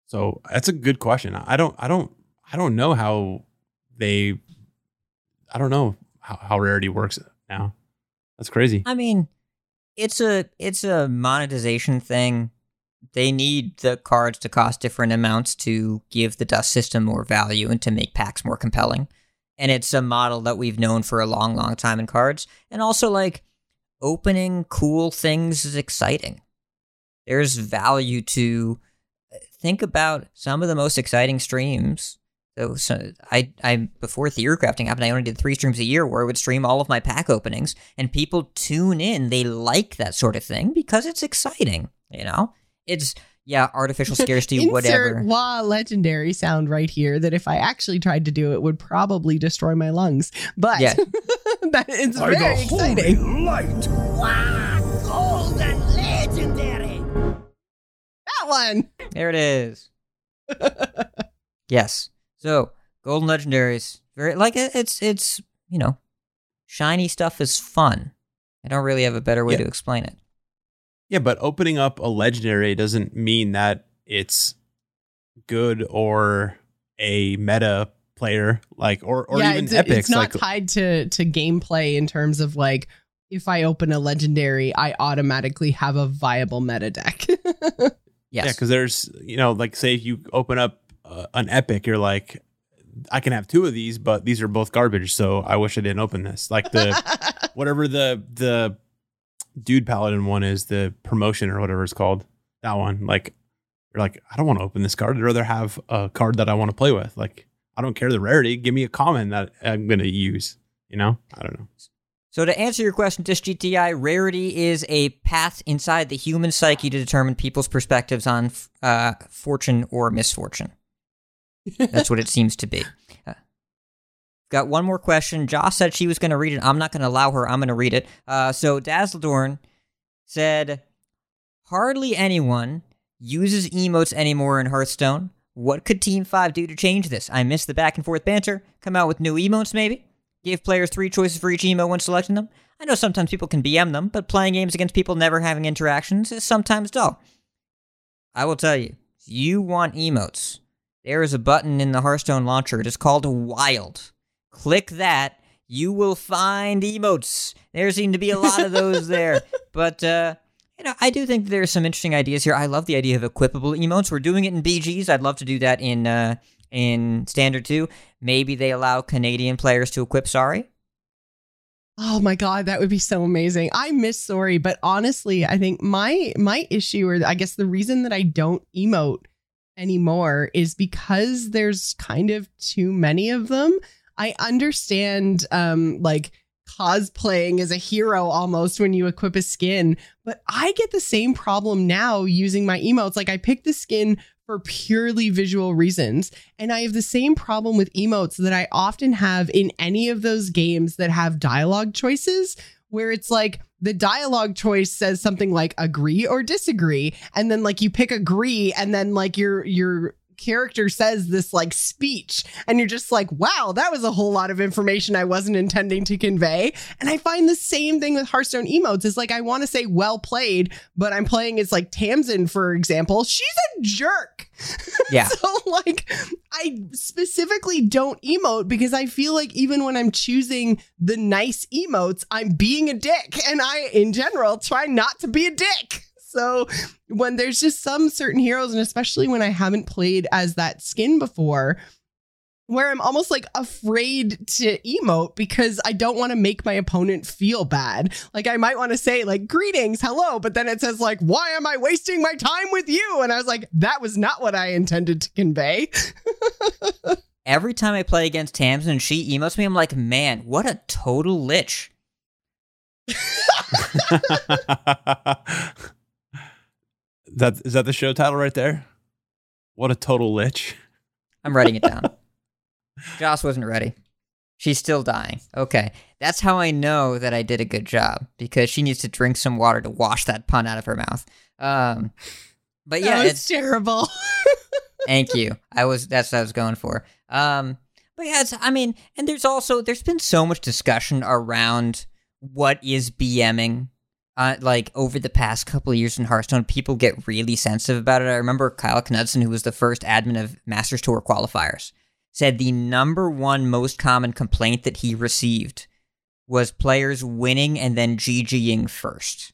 So that's a good question. I don't, I don't, I don't know how they. I don't know how, how rarity works now. That's crazy. I mean, it's a it's a monetization thing. They need the cards to cost different amounts to give the dust system more value and to make packs more compelling. And it's a model that we've known for a long, long time in cards. And also, like, opening cool things is exciting. There's value to uh, think about some of the most exciting streams. So, so I, I before theory crafting happened, I only did three streams a year where I would stream all of my pack openings, and people tune in. They like that sort of thing because it's exciting. You know, it's yeah, artificial scarcity, Insert whatever. wah legendary sound right here that if I actually tried to do it would probably destroy my lungs. But Yeah. that it's By the very holy exciting. light. Wow, golden legendary. That one. There it is. yes. So golden legendaries, very like it's it's you know, shiny stuff is fun. I don't really have a better way Yeah. to explain it. Yeah, but opening up a legendary doesn't mean that it's good or a meta player, like or or yeah, even it's, epics. it's not like tied to to gameplay in terms of like if I open a legendary, I automatically have a viable meta deck. Yes. Yeah, because there's you know like say if you open up uh, an epic, you're like, I can have two of these, but these are both garbage. So I wish I didn't open this. Like the whatever the the dude paladin one is, the promotion or whatever it's called. That one, like you're like, I don't want to open this card. I'd rather have a card that I want to play with. Like I don't care the rarity. Give me a common that I'm gonna use. You know, I don't know. So to answer your question, Dish GTI, rarity is a path inside the human psyche to determine people's perspectives on uh, fortune or misfortune. That's what it seems to be. Uh, got one more question. Joce said she was going to read it. I'm not going to allow her. I'm going to read it. Uh, so Dazzledorn said, "Hardly anyone uses emotes anymore in Hearthstone. What could Team Five do to change this? I miss the back and forth banter. Come out with new emotes, maybe." Give players three choices for each emo when selecting them. I know sometimes people can BM them, but playing games against people never having interactions is sometimes dull. I will tell you, you want emotes, there is a button in the Hearthstone launcher. It is called Wild. Click that. You will find emotes. There seem to be a lot of those there. But, uh, you know, I do think there's some interesting ideas here. I love the idea of equipable emotes. We're doing it in BGs. I'd love to do that in, uh, in Standard 2. Maybe they allow Canadian players to equip Sorry. Oh my god, that would be so amazing. I miss sorry, but honestly, I think my my issue or I guess the reason that I don't emote anymore is because there's kind of too many of them. I understand um like cosplaying as a hero almost when you equip a skin, but I get the same problem now using my emotes. Like I pick the skin for purely visual reasons. And I have the same problem with emotes that I often have in any of those games that have dialogue choices, where it's like the dialogue choice says something like agree or disagree. And then like you pick agree, and then like your your character says this like speech and you're just like wow that was a whole lot of information i wasn't intending to convey and i find the same thing with hearthstone emotes is like i want to say well played but i'm playing as like tamsin for example she's a jerk Yeah. so like I specifically don't emote because I feel like even when I'm choosing the nice emotes, I'm being a dick. And I in general try not to be a dick. So when there's just some certain heroes, and especially when I haven't played as that skin before, where I'm almost like afraid to emote because I don't want to make my opponent feel bad. Like I might want to say like greetings, hello, but then it says like why am I wasting my time with you? And I was like that was not what I intended to convey. Every time I play against Tamsin and she emotes me, I'm like, man, what a total lich. that is that the show title right there? What a total lich. I'm writing it down. Joce wasn't ready. She's still dying. Okay. That's how I know that I did a good job because she needs to drink some water to wash that pun out of her mouth. Um, but yeah, that was it's terrible. thank you. I was that's what I was going for. Um, but yeah, it's, I mean, and there's also there's been so much discussion around what is BMing. Uh, like over the past couple of years in Hearthstone, people get really sensitive about it. I remember Kyle Knudsen, who was the first admin of Masters Tour qualifiers, said the number one most common complaint that he received was players winning and then GGing first.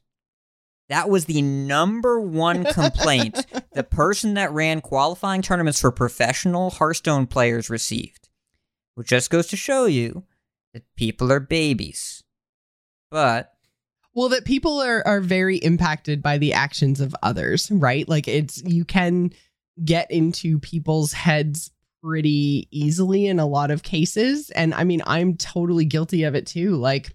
That was the number one complaint the person that ran qualifying tournaments for professional Hearthstone players received. Which just goes to show you that people are babies. But well that people are are very impacted by the actions of others right? Like it's you can get into people's heads pretty easily in a lot of cases. And i mean i'm totally guilty of it too. Like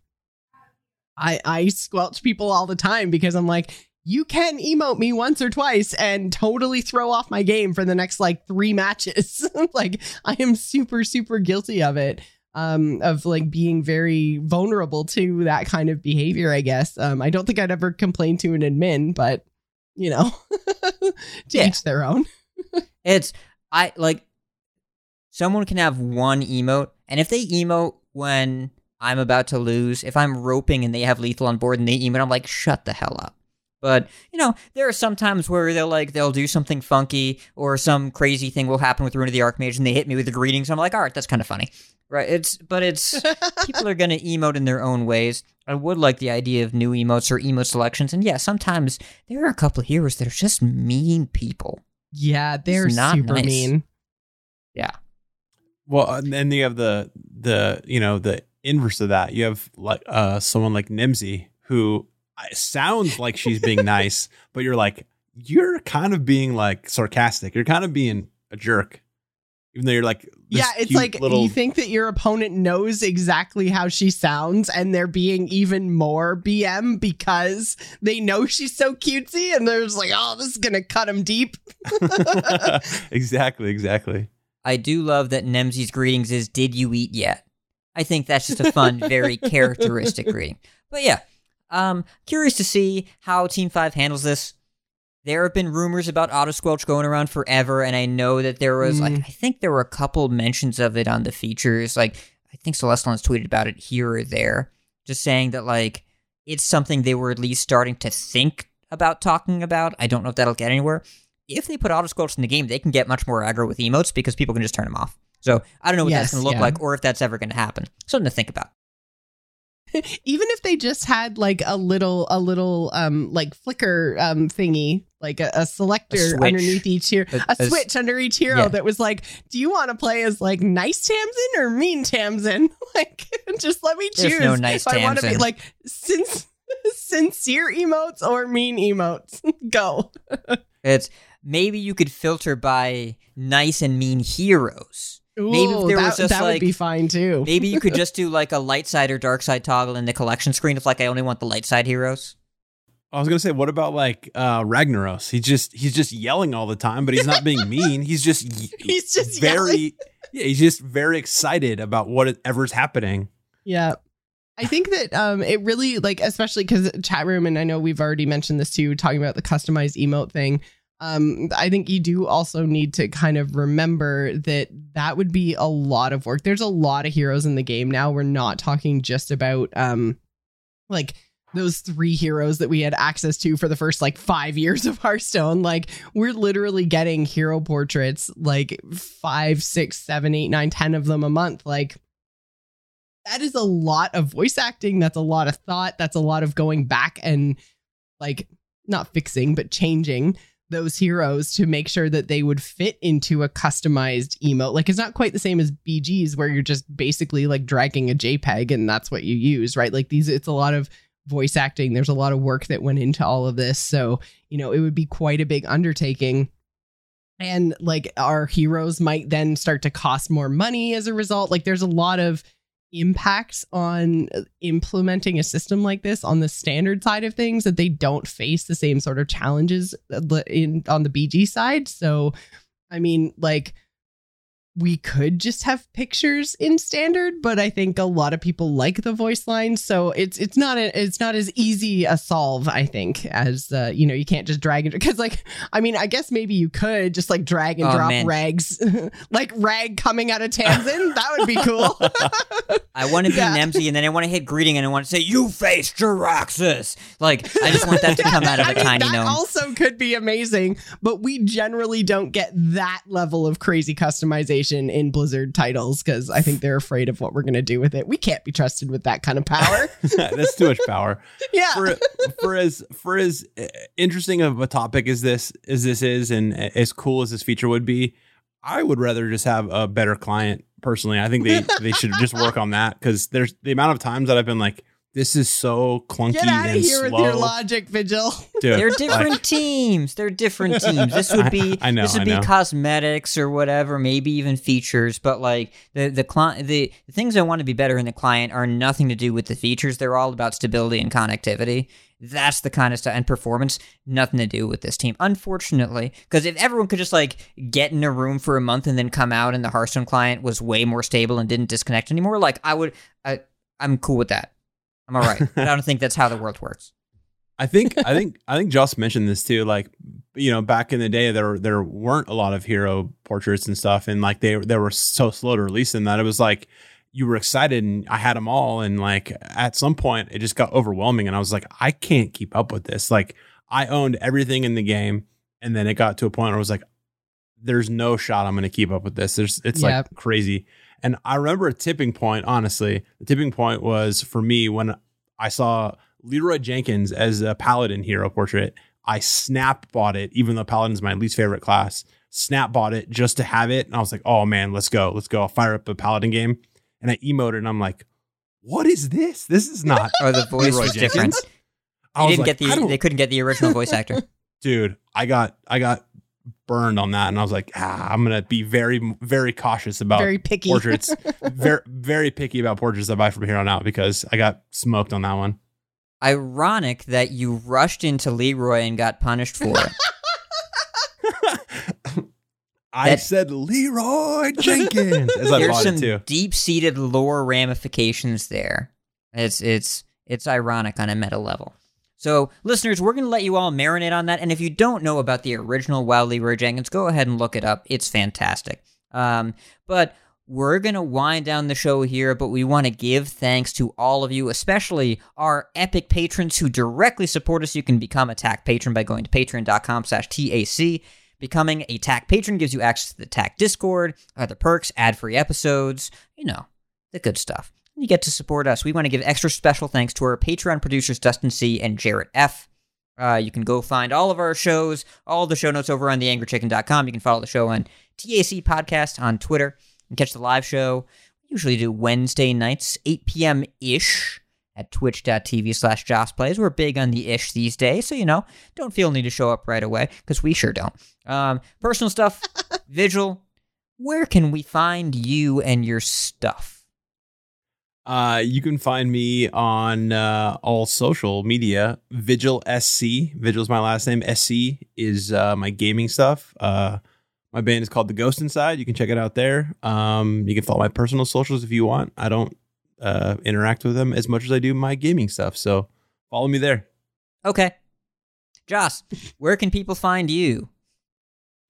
i i squelch people all the time because i'm like you can emote me once or twice and totally throw off my game for the next like three matches. Like i am super super guilty of it um, of like being very vulnerable to that kind of behavior, I guess. Um, I don't think I'd ever complain to an admin, but you know, to Yeah. each their own. it's I like someone can have one emote, and if they emote when I'm about to lose, if I'm roping and they have lethal on board and they emote, I'm like, shut the hell up. But you know, there are some times where they'll like they'll do something funky or some crazy thing will happen with Rune of the Archmage and they hit me with the greetings. I'm like, all right, that's kind of funny, right? It's but it's people are gonna emote in their own ways. I would like the idea of new emotes or emote selections, and yeah, sometimes there are a couple of heroes that are just mean people. Yeah, they're not super nice. mean. Yeah, Well, and then you have the the you know the inverse of that. You have like uh someone like Nemsy who uh, sounds like she's being nice, but you're like you're kind of being like sarcastic. You're kind of being a jerk, even though you're like this Yeah, it's cute like little you think that your opponent knows exactly how she sounds and they're being even more BM because they know she's so cutesy and they're just like, oh, this is going to cut them deep. exactly, exactly. I do love that Nemsy's greetings is "Did you eat yet?" I think that's just a fun, very characteristic greeting. But yeah, um, curious to see how Team Five handles this. There have been rumors about auto squelch going around forever, and I know that there was like Mm. I think there were a couple mentions of it on the features. Like I think Celestalon has tweeted about it here or there, just saying that like it's something they were at least starting to think about talking about. I don't know if that'll get anywhere. If they put auto squelch in the game, they can get much more aggro with emotes because people can just turn them off. So I don't know what Yes, that's going to look yeah. like, or if that's ever going to happen. Something to think about. even if they just had like a little a little um like flicker um thingy like a, a selector switch. underneath each hero a switch under each hero Yeah. that was like do you want to play as like nice tamsin or mean tamsin like just let me choose There's no nice if i want to be like since sincere emotes or mean emotes go It's maybe you could filter by nice and mean heroes. Maybe if there that, was just that like would be fine too maybe you could just do like a light side or dark side toggle in the collection screen if like I only want the light side heroes. I was gonna say, what about like uh Ragnaros? He's just he's just yelling all the time, but he's not being mean. He's just y- He's just very yeah. He's just very excited about whatever's happening. Yeah. I think that um it really like especially because chat room and I know we've already mentioned this too talking about the customized emote thing. Um I think you do also need to kind of remember that that would be a lot of work. There's a lot of heroes in the game now. We're not talking just about um like those three heroes that we had access to for the first like five years of Hearthstone. Like we're literally getting hero portraits like five, six, seven, eight, nine, ten of them a month. Like that is a lot of voice acting. That's a lot of thought. That's a lot of going back and like not fixing, but changing those heroes to make sure that they would fit into a customized emote. Like it's not quite the same as BGs where you're just basically like dragging a JPEG and that's what you use, right? Like these it's a lot of voice acting. There's a lot of work that went into all of this. So, you know, it would be quite a big undertaking. And like our heroes might then start to cost more money as a result. Like there's a lot of impacts on implementing a system like this on the standard side of things that they don't face the same sort of challenges uh, in on the BG side. So, I mean, like we could just have pictures in standard, but I think a lot of people like the voice line, so it's it's not a, it's not as easy a solve. I think as uh, you know, you can't just drag and because like I mean, I guess maybe you could just like drag and Oh, drop man. rags, like rag coming out of Tamsin. that would be cool. I want to be Yeah. Nemsy, and then I want to hit greeting, and I want to say, "You face Jaraxxus." Like I just want that to come out of a I mean, tiny that gnome. also could be amazing, but we generally don't get that level of crazy customization in Blizzard titles because I think they're afraid of what we're going to do with it. We can't be trusted with that kind of power. That's too much power. yeah. for for as for as uh, interesting of a topic as this as this is, and as cool as this feature would be, I would rather just have a better client. Personally, I think they they should just work on that because there's the amount of times that I've been like, this is so clunky Get out of and here slow. with your logic, Vigil. Dude, They're like, different teams. They're different teams. This would be I- I know, this would I be know. cosmetics or whatever, maybe even features. But like the the client, the, the things I want to be better in the client are nothing to do with the features. They're all about stability and connectivity. That's the kind of stuff and performance. Nothing to do with this team, unfortunately. Because if everyone could just like get in a room for a month and then come out, and the Hearthstone client was way more stable and didn't disconnect anymore, like I would, I I'm cool with that. I'm all right. I don't think that's how the world works. I think I think I think Joce mentioned this too. Like, you know, back in the day, there there weren't a lot of hero portraits and stuff, and like they they were so slow to release them that it was like you were excited and I had them all, and like at some point it just got overwhelming, and I was like, I can't keep up with this. Like, I owned everything in the game, and then it got to a point where I was like, there's no shot I'm going to keep up with this. There's it's Yep. like crazy. And I remember a tipping point, honestly. The tipping point was for me when I saw Leroy Jenkins as a paladin hero portrait. I snap bought it, even though paladin's my least favorite class. Snap bought it just to have it. And I was like, oh man, let's go. Let's go. I'll fire up a paladin game. And I emoted and I'm like, what is this? This is not Or the voice Leroy was different. Jenkins. I didn't like, get the they couldn't get the original voice actor. dude, I got I got burned on that, and I was like, ah, I'm gonna be very very cautious about Very picky. portraits. very very picky about portraits I buy from here on out because I got smoked on that one. Ironic that you rushed into Leroy and got punished for it. I That- said Leroy Jenkins as I There's bought some it too. deep-seated lore ramifications there. It's it's it's ironic on a meta level. So, listeners, we're going to let you all marinate on that. And if you don't know about the original Wow Leroy Jenkins, go ahead and look it up. It's fantastic. Um, but we're going to wind down the show here, but we want to give thanks to all of you, especially our epic patrons who directly support us. You can become a TAC patron by going to patreon.com slash TAC. Becoming a TAC patron gives you access to the TAC Discord, other perks, ad-free episodes, you know, the good stuff. You get to support us. We want to give extra special thanks to our Patreon producers, Dustin C. and Jarrett F. Uh, you can go find all of our shows, all the show notes over on theangrychicken.com. You can follow the show on TAC Podcast on Twitter and catch the live show. We usually do Wednesday nights, 8 p.m. ish at twitch.tv slash Joce Plays. We're big on the ish these days, so you know, don't feel need to show up right away, because we sure don't. Um, personal stuff, Vigil, where can we find you and your stuff? Uh, you can find me on uh, all social media. Vigil SC. Vigil is my last name. SC is uh, my gaming stuff. Uh, my band is called The Ghost Inside. You can check it out there. Um, you can follow my personal socials if you want. I don't uh, interact with them as much as I do my gaming stuff. So follow me there. Okay. Joce, where can people find you?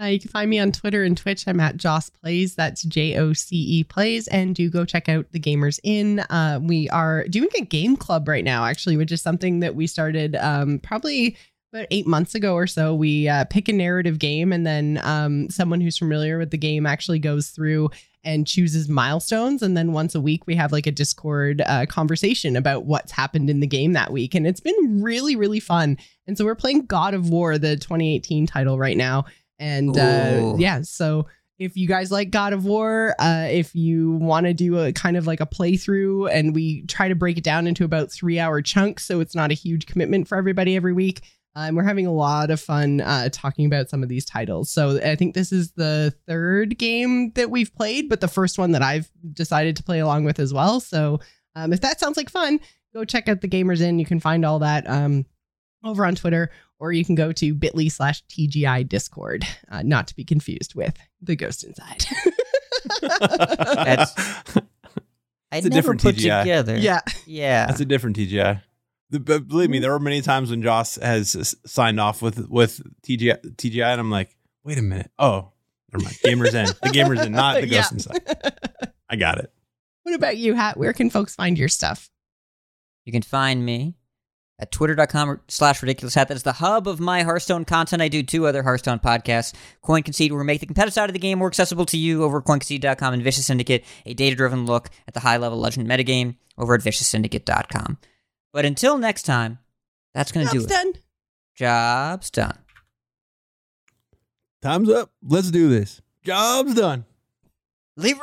Uh, you can find me on Twitter and Twitch. I'm at Joce Plays. That's J O C E Plays. And do go check out the Gamers Inn. Uh, we are doing a game club right now, actually, which is something that we started um, probably about eight months ago or so, we uh, pick a narrative game, and then um, someone who's familiar with the game actually goes through and chooses milestones. And then once a week, we have like a Discord uh, conversation about what's happened in the game that week. And it's been really, really fun. And so we're playing God of War, the 2018 title right now. And uh, yeah, so if you guys like God of War, uh, if you want to do a kind of like a playthrough, and we try to break it down into about three hour chunks, so it's not a huge commitment for everybody every week. Um, we're having a lot of fun uh, talking about some of these titles. So I think this is the third game that we've played, but the first one that I've decided to play along with as well. So um, if that sounds like fun, go check out the Gamers Inn. You can find all that um, over on Twitter, or you can go to bit.ly slash TGI Discord, uh, not to be confused with the Ghost Inside. That's- I It's a never different put TGI. together. yeah. Yeah. That's a different TGI. The- But believe me, there were many times when Joce has s- signed off with with TGI, TGI, and I'm like, wait a minute. Oh, never mind. Gamers in the gamers in, not the ghost Yeah. inside. I got it. What about you, Hat? Where can folks find your stuff? You can find me at twitter.com slash ridiculous hat. That is the hub of my Hearthstone content. I do two other Hearthstone podcasts. Coin Concede, where we make the competitive side of the game more accessible to you over at coinconcede.com and Vicious Syndicate, a data-driven look at the high-level legend metagame over at vicioussyndicate.com. But until next time, that's going to do it. Job's it. done. Job's done. Time's up. Let's do this. Job's done. Leeroy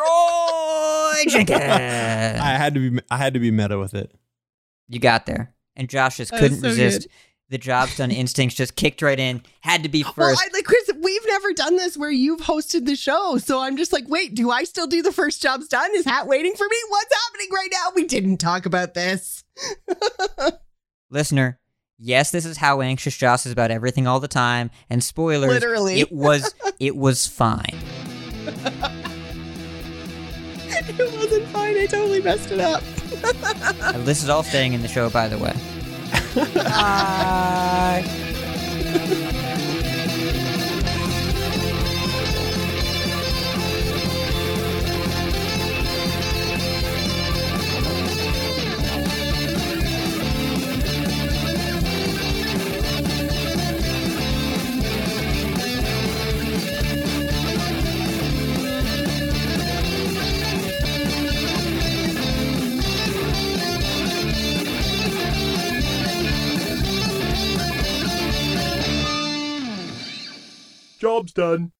Jenkins. I had to be. I had to be meta with it. You got there. And Joce just couldn't so resist. The job's done instincts just kicked right in. Had to be Well, first. I, like Chris, we've never done this where you've hosted the show, so I'm just like, wait, do I still do the first job's done? Is Hat waiting for me? What's happening right now? We didn't talk about this. Listener, yes, this is how anxious Joce is about everything all the time. And spoilers, Literally. it was it was fine. it wasn't fine. I totally messed it up. This is all staying in the show, by the way. Job's done.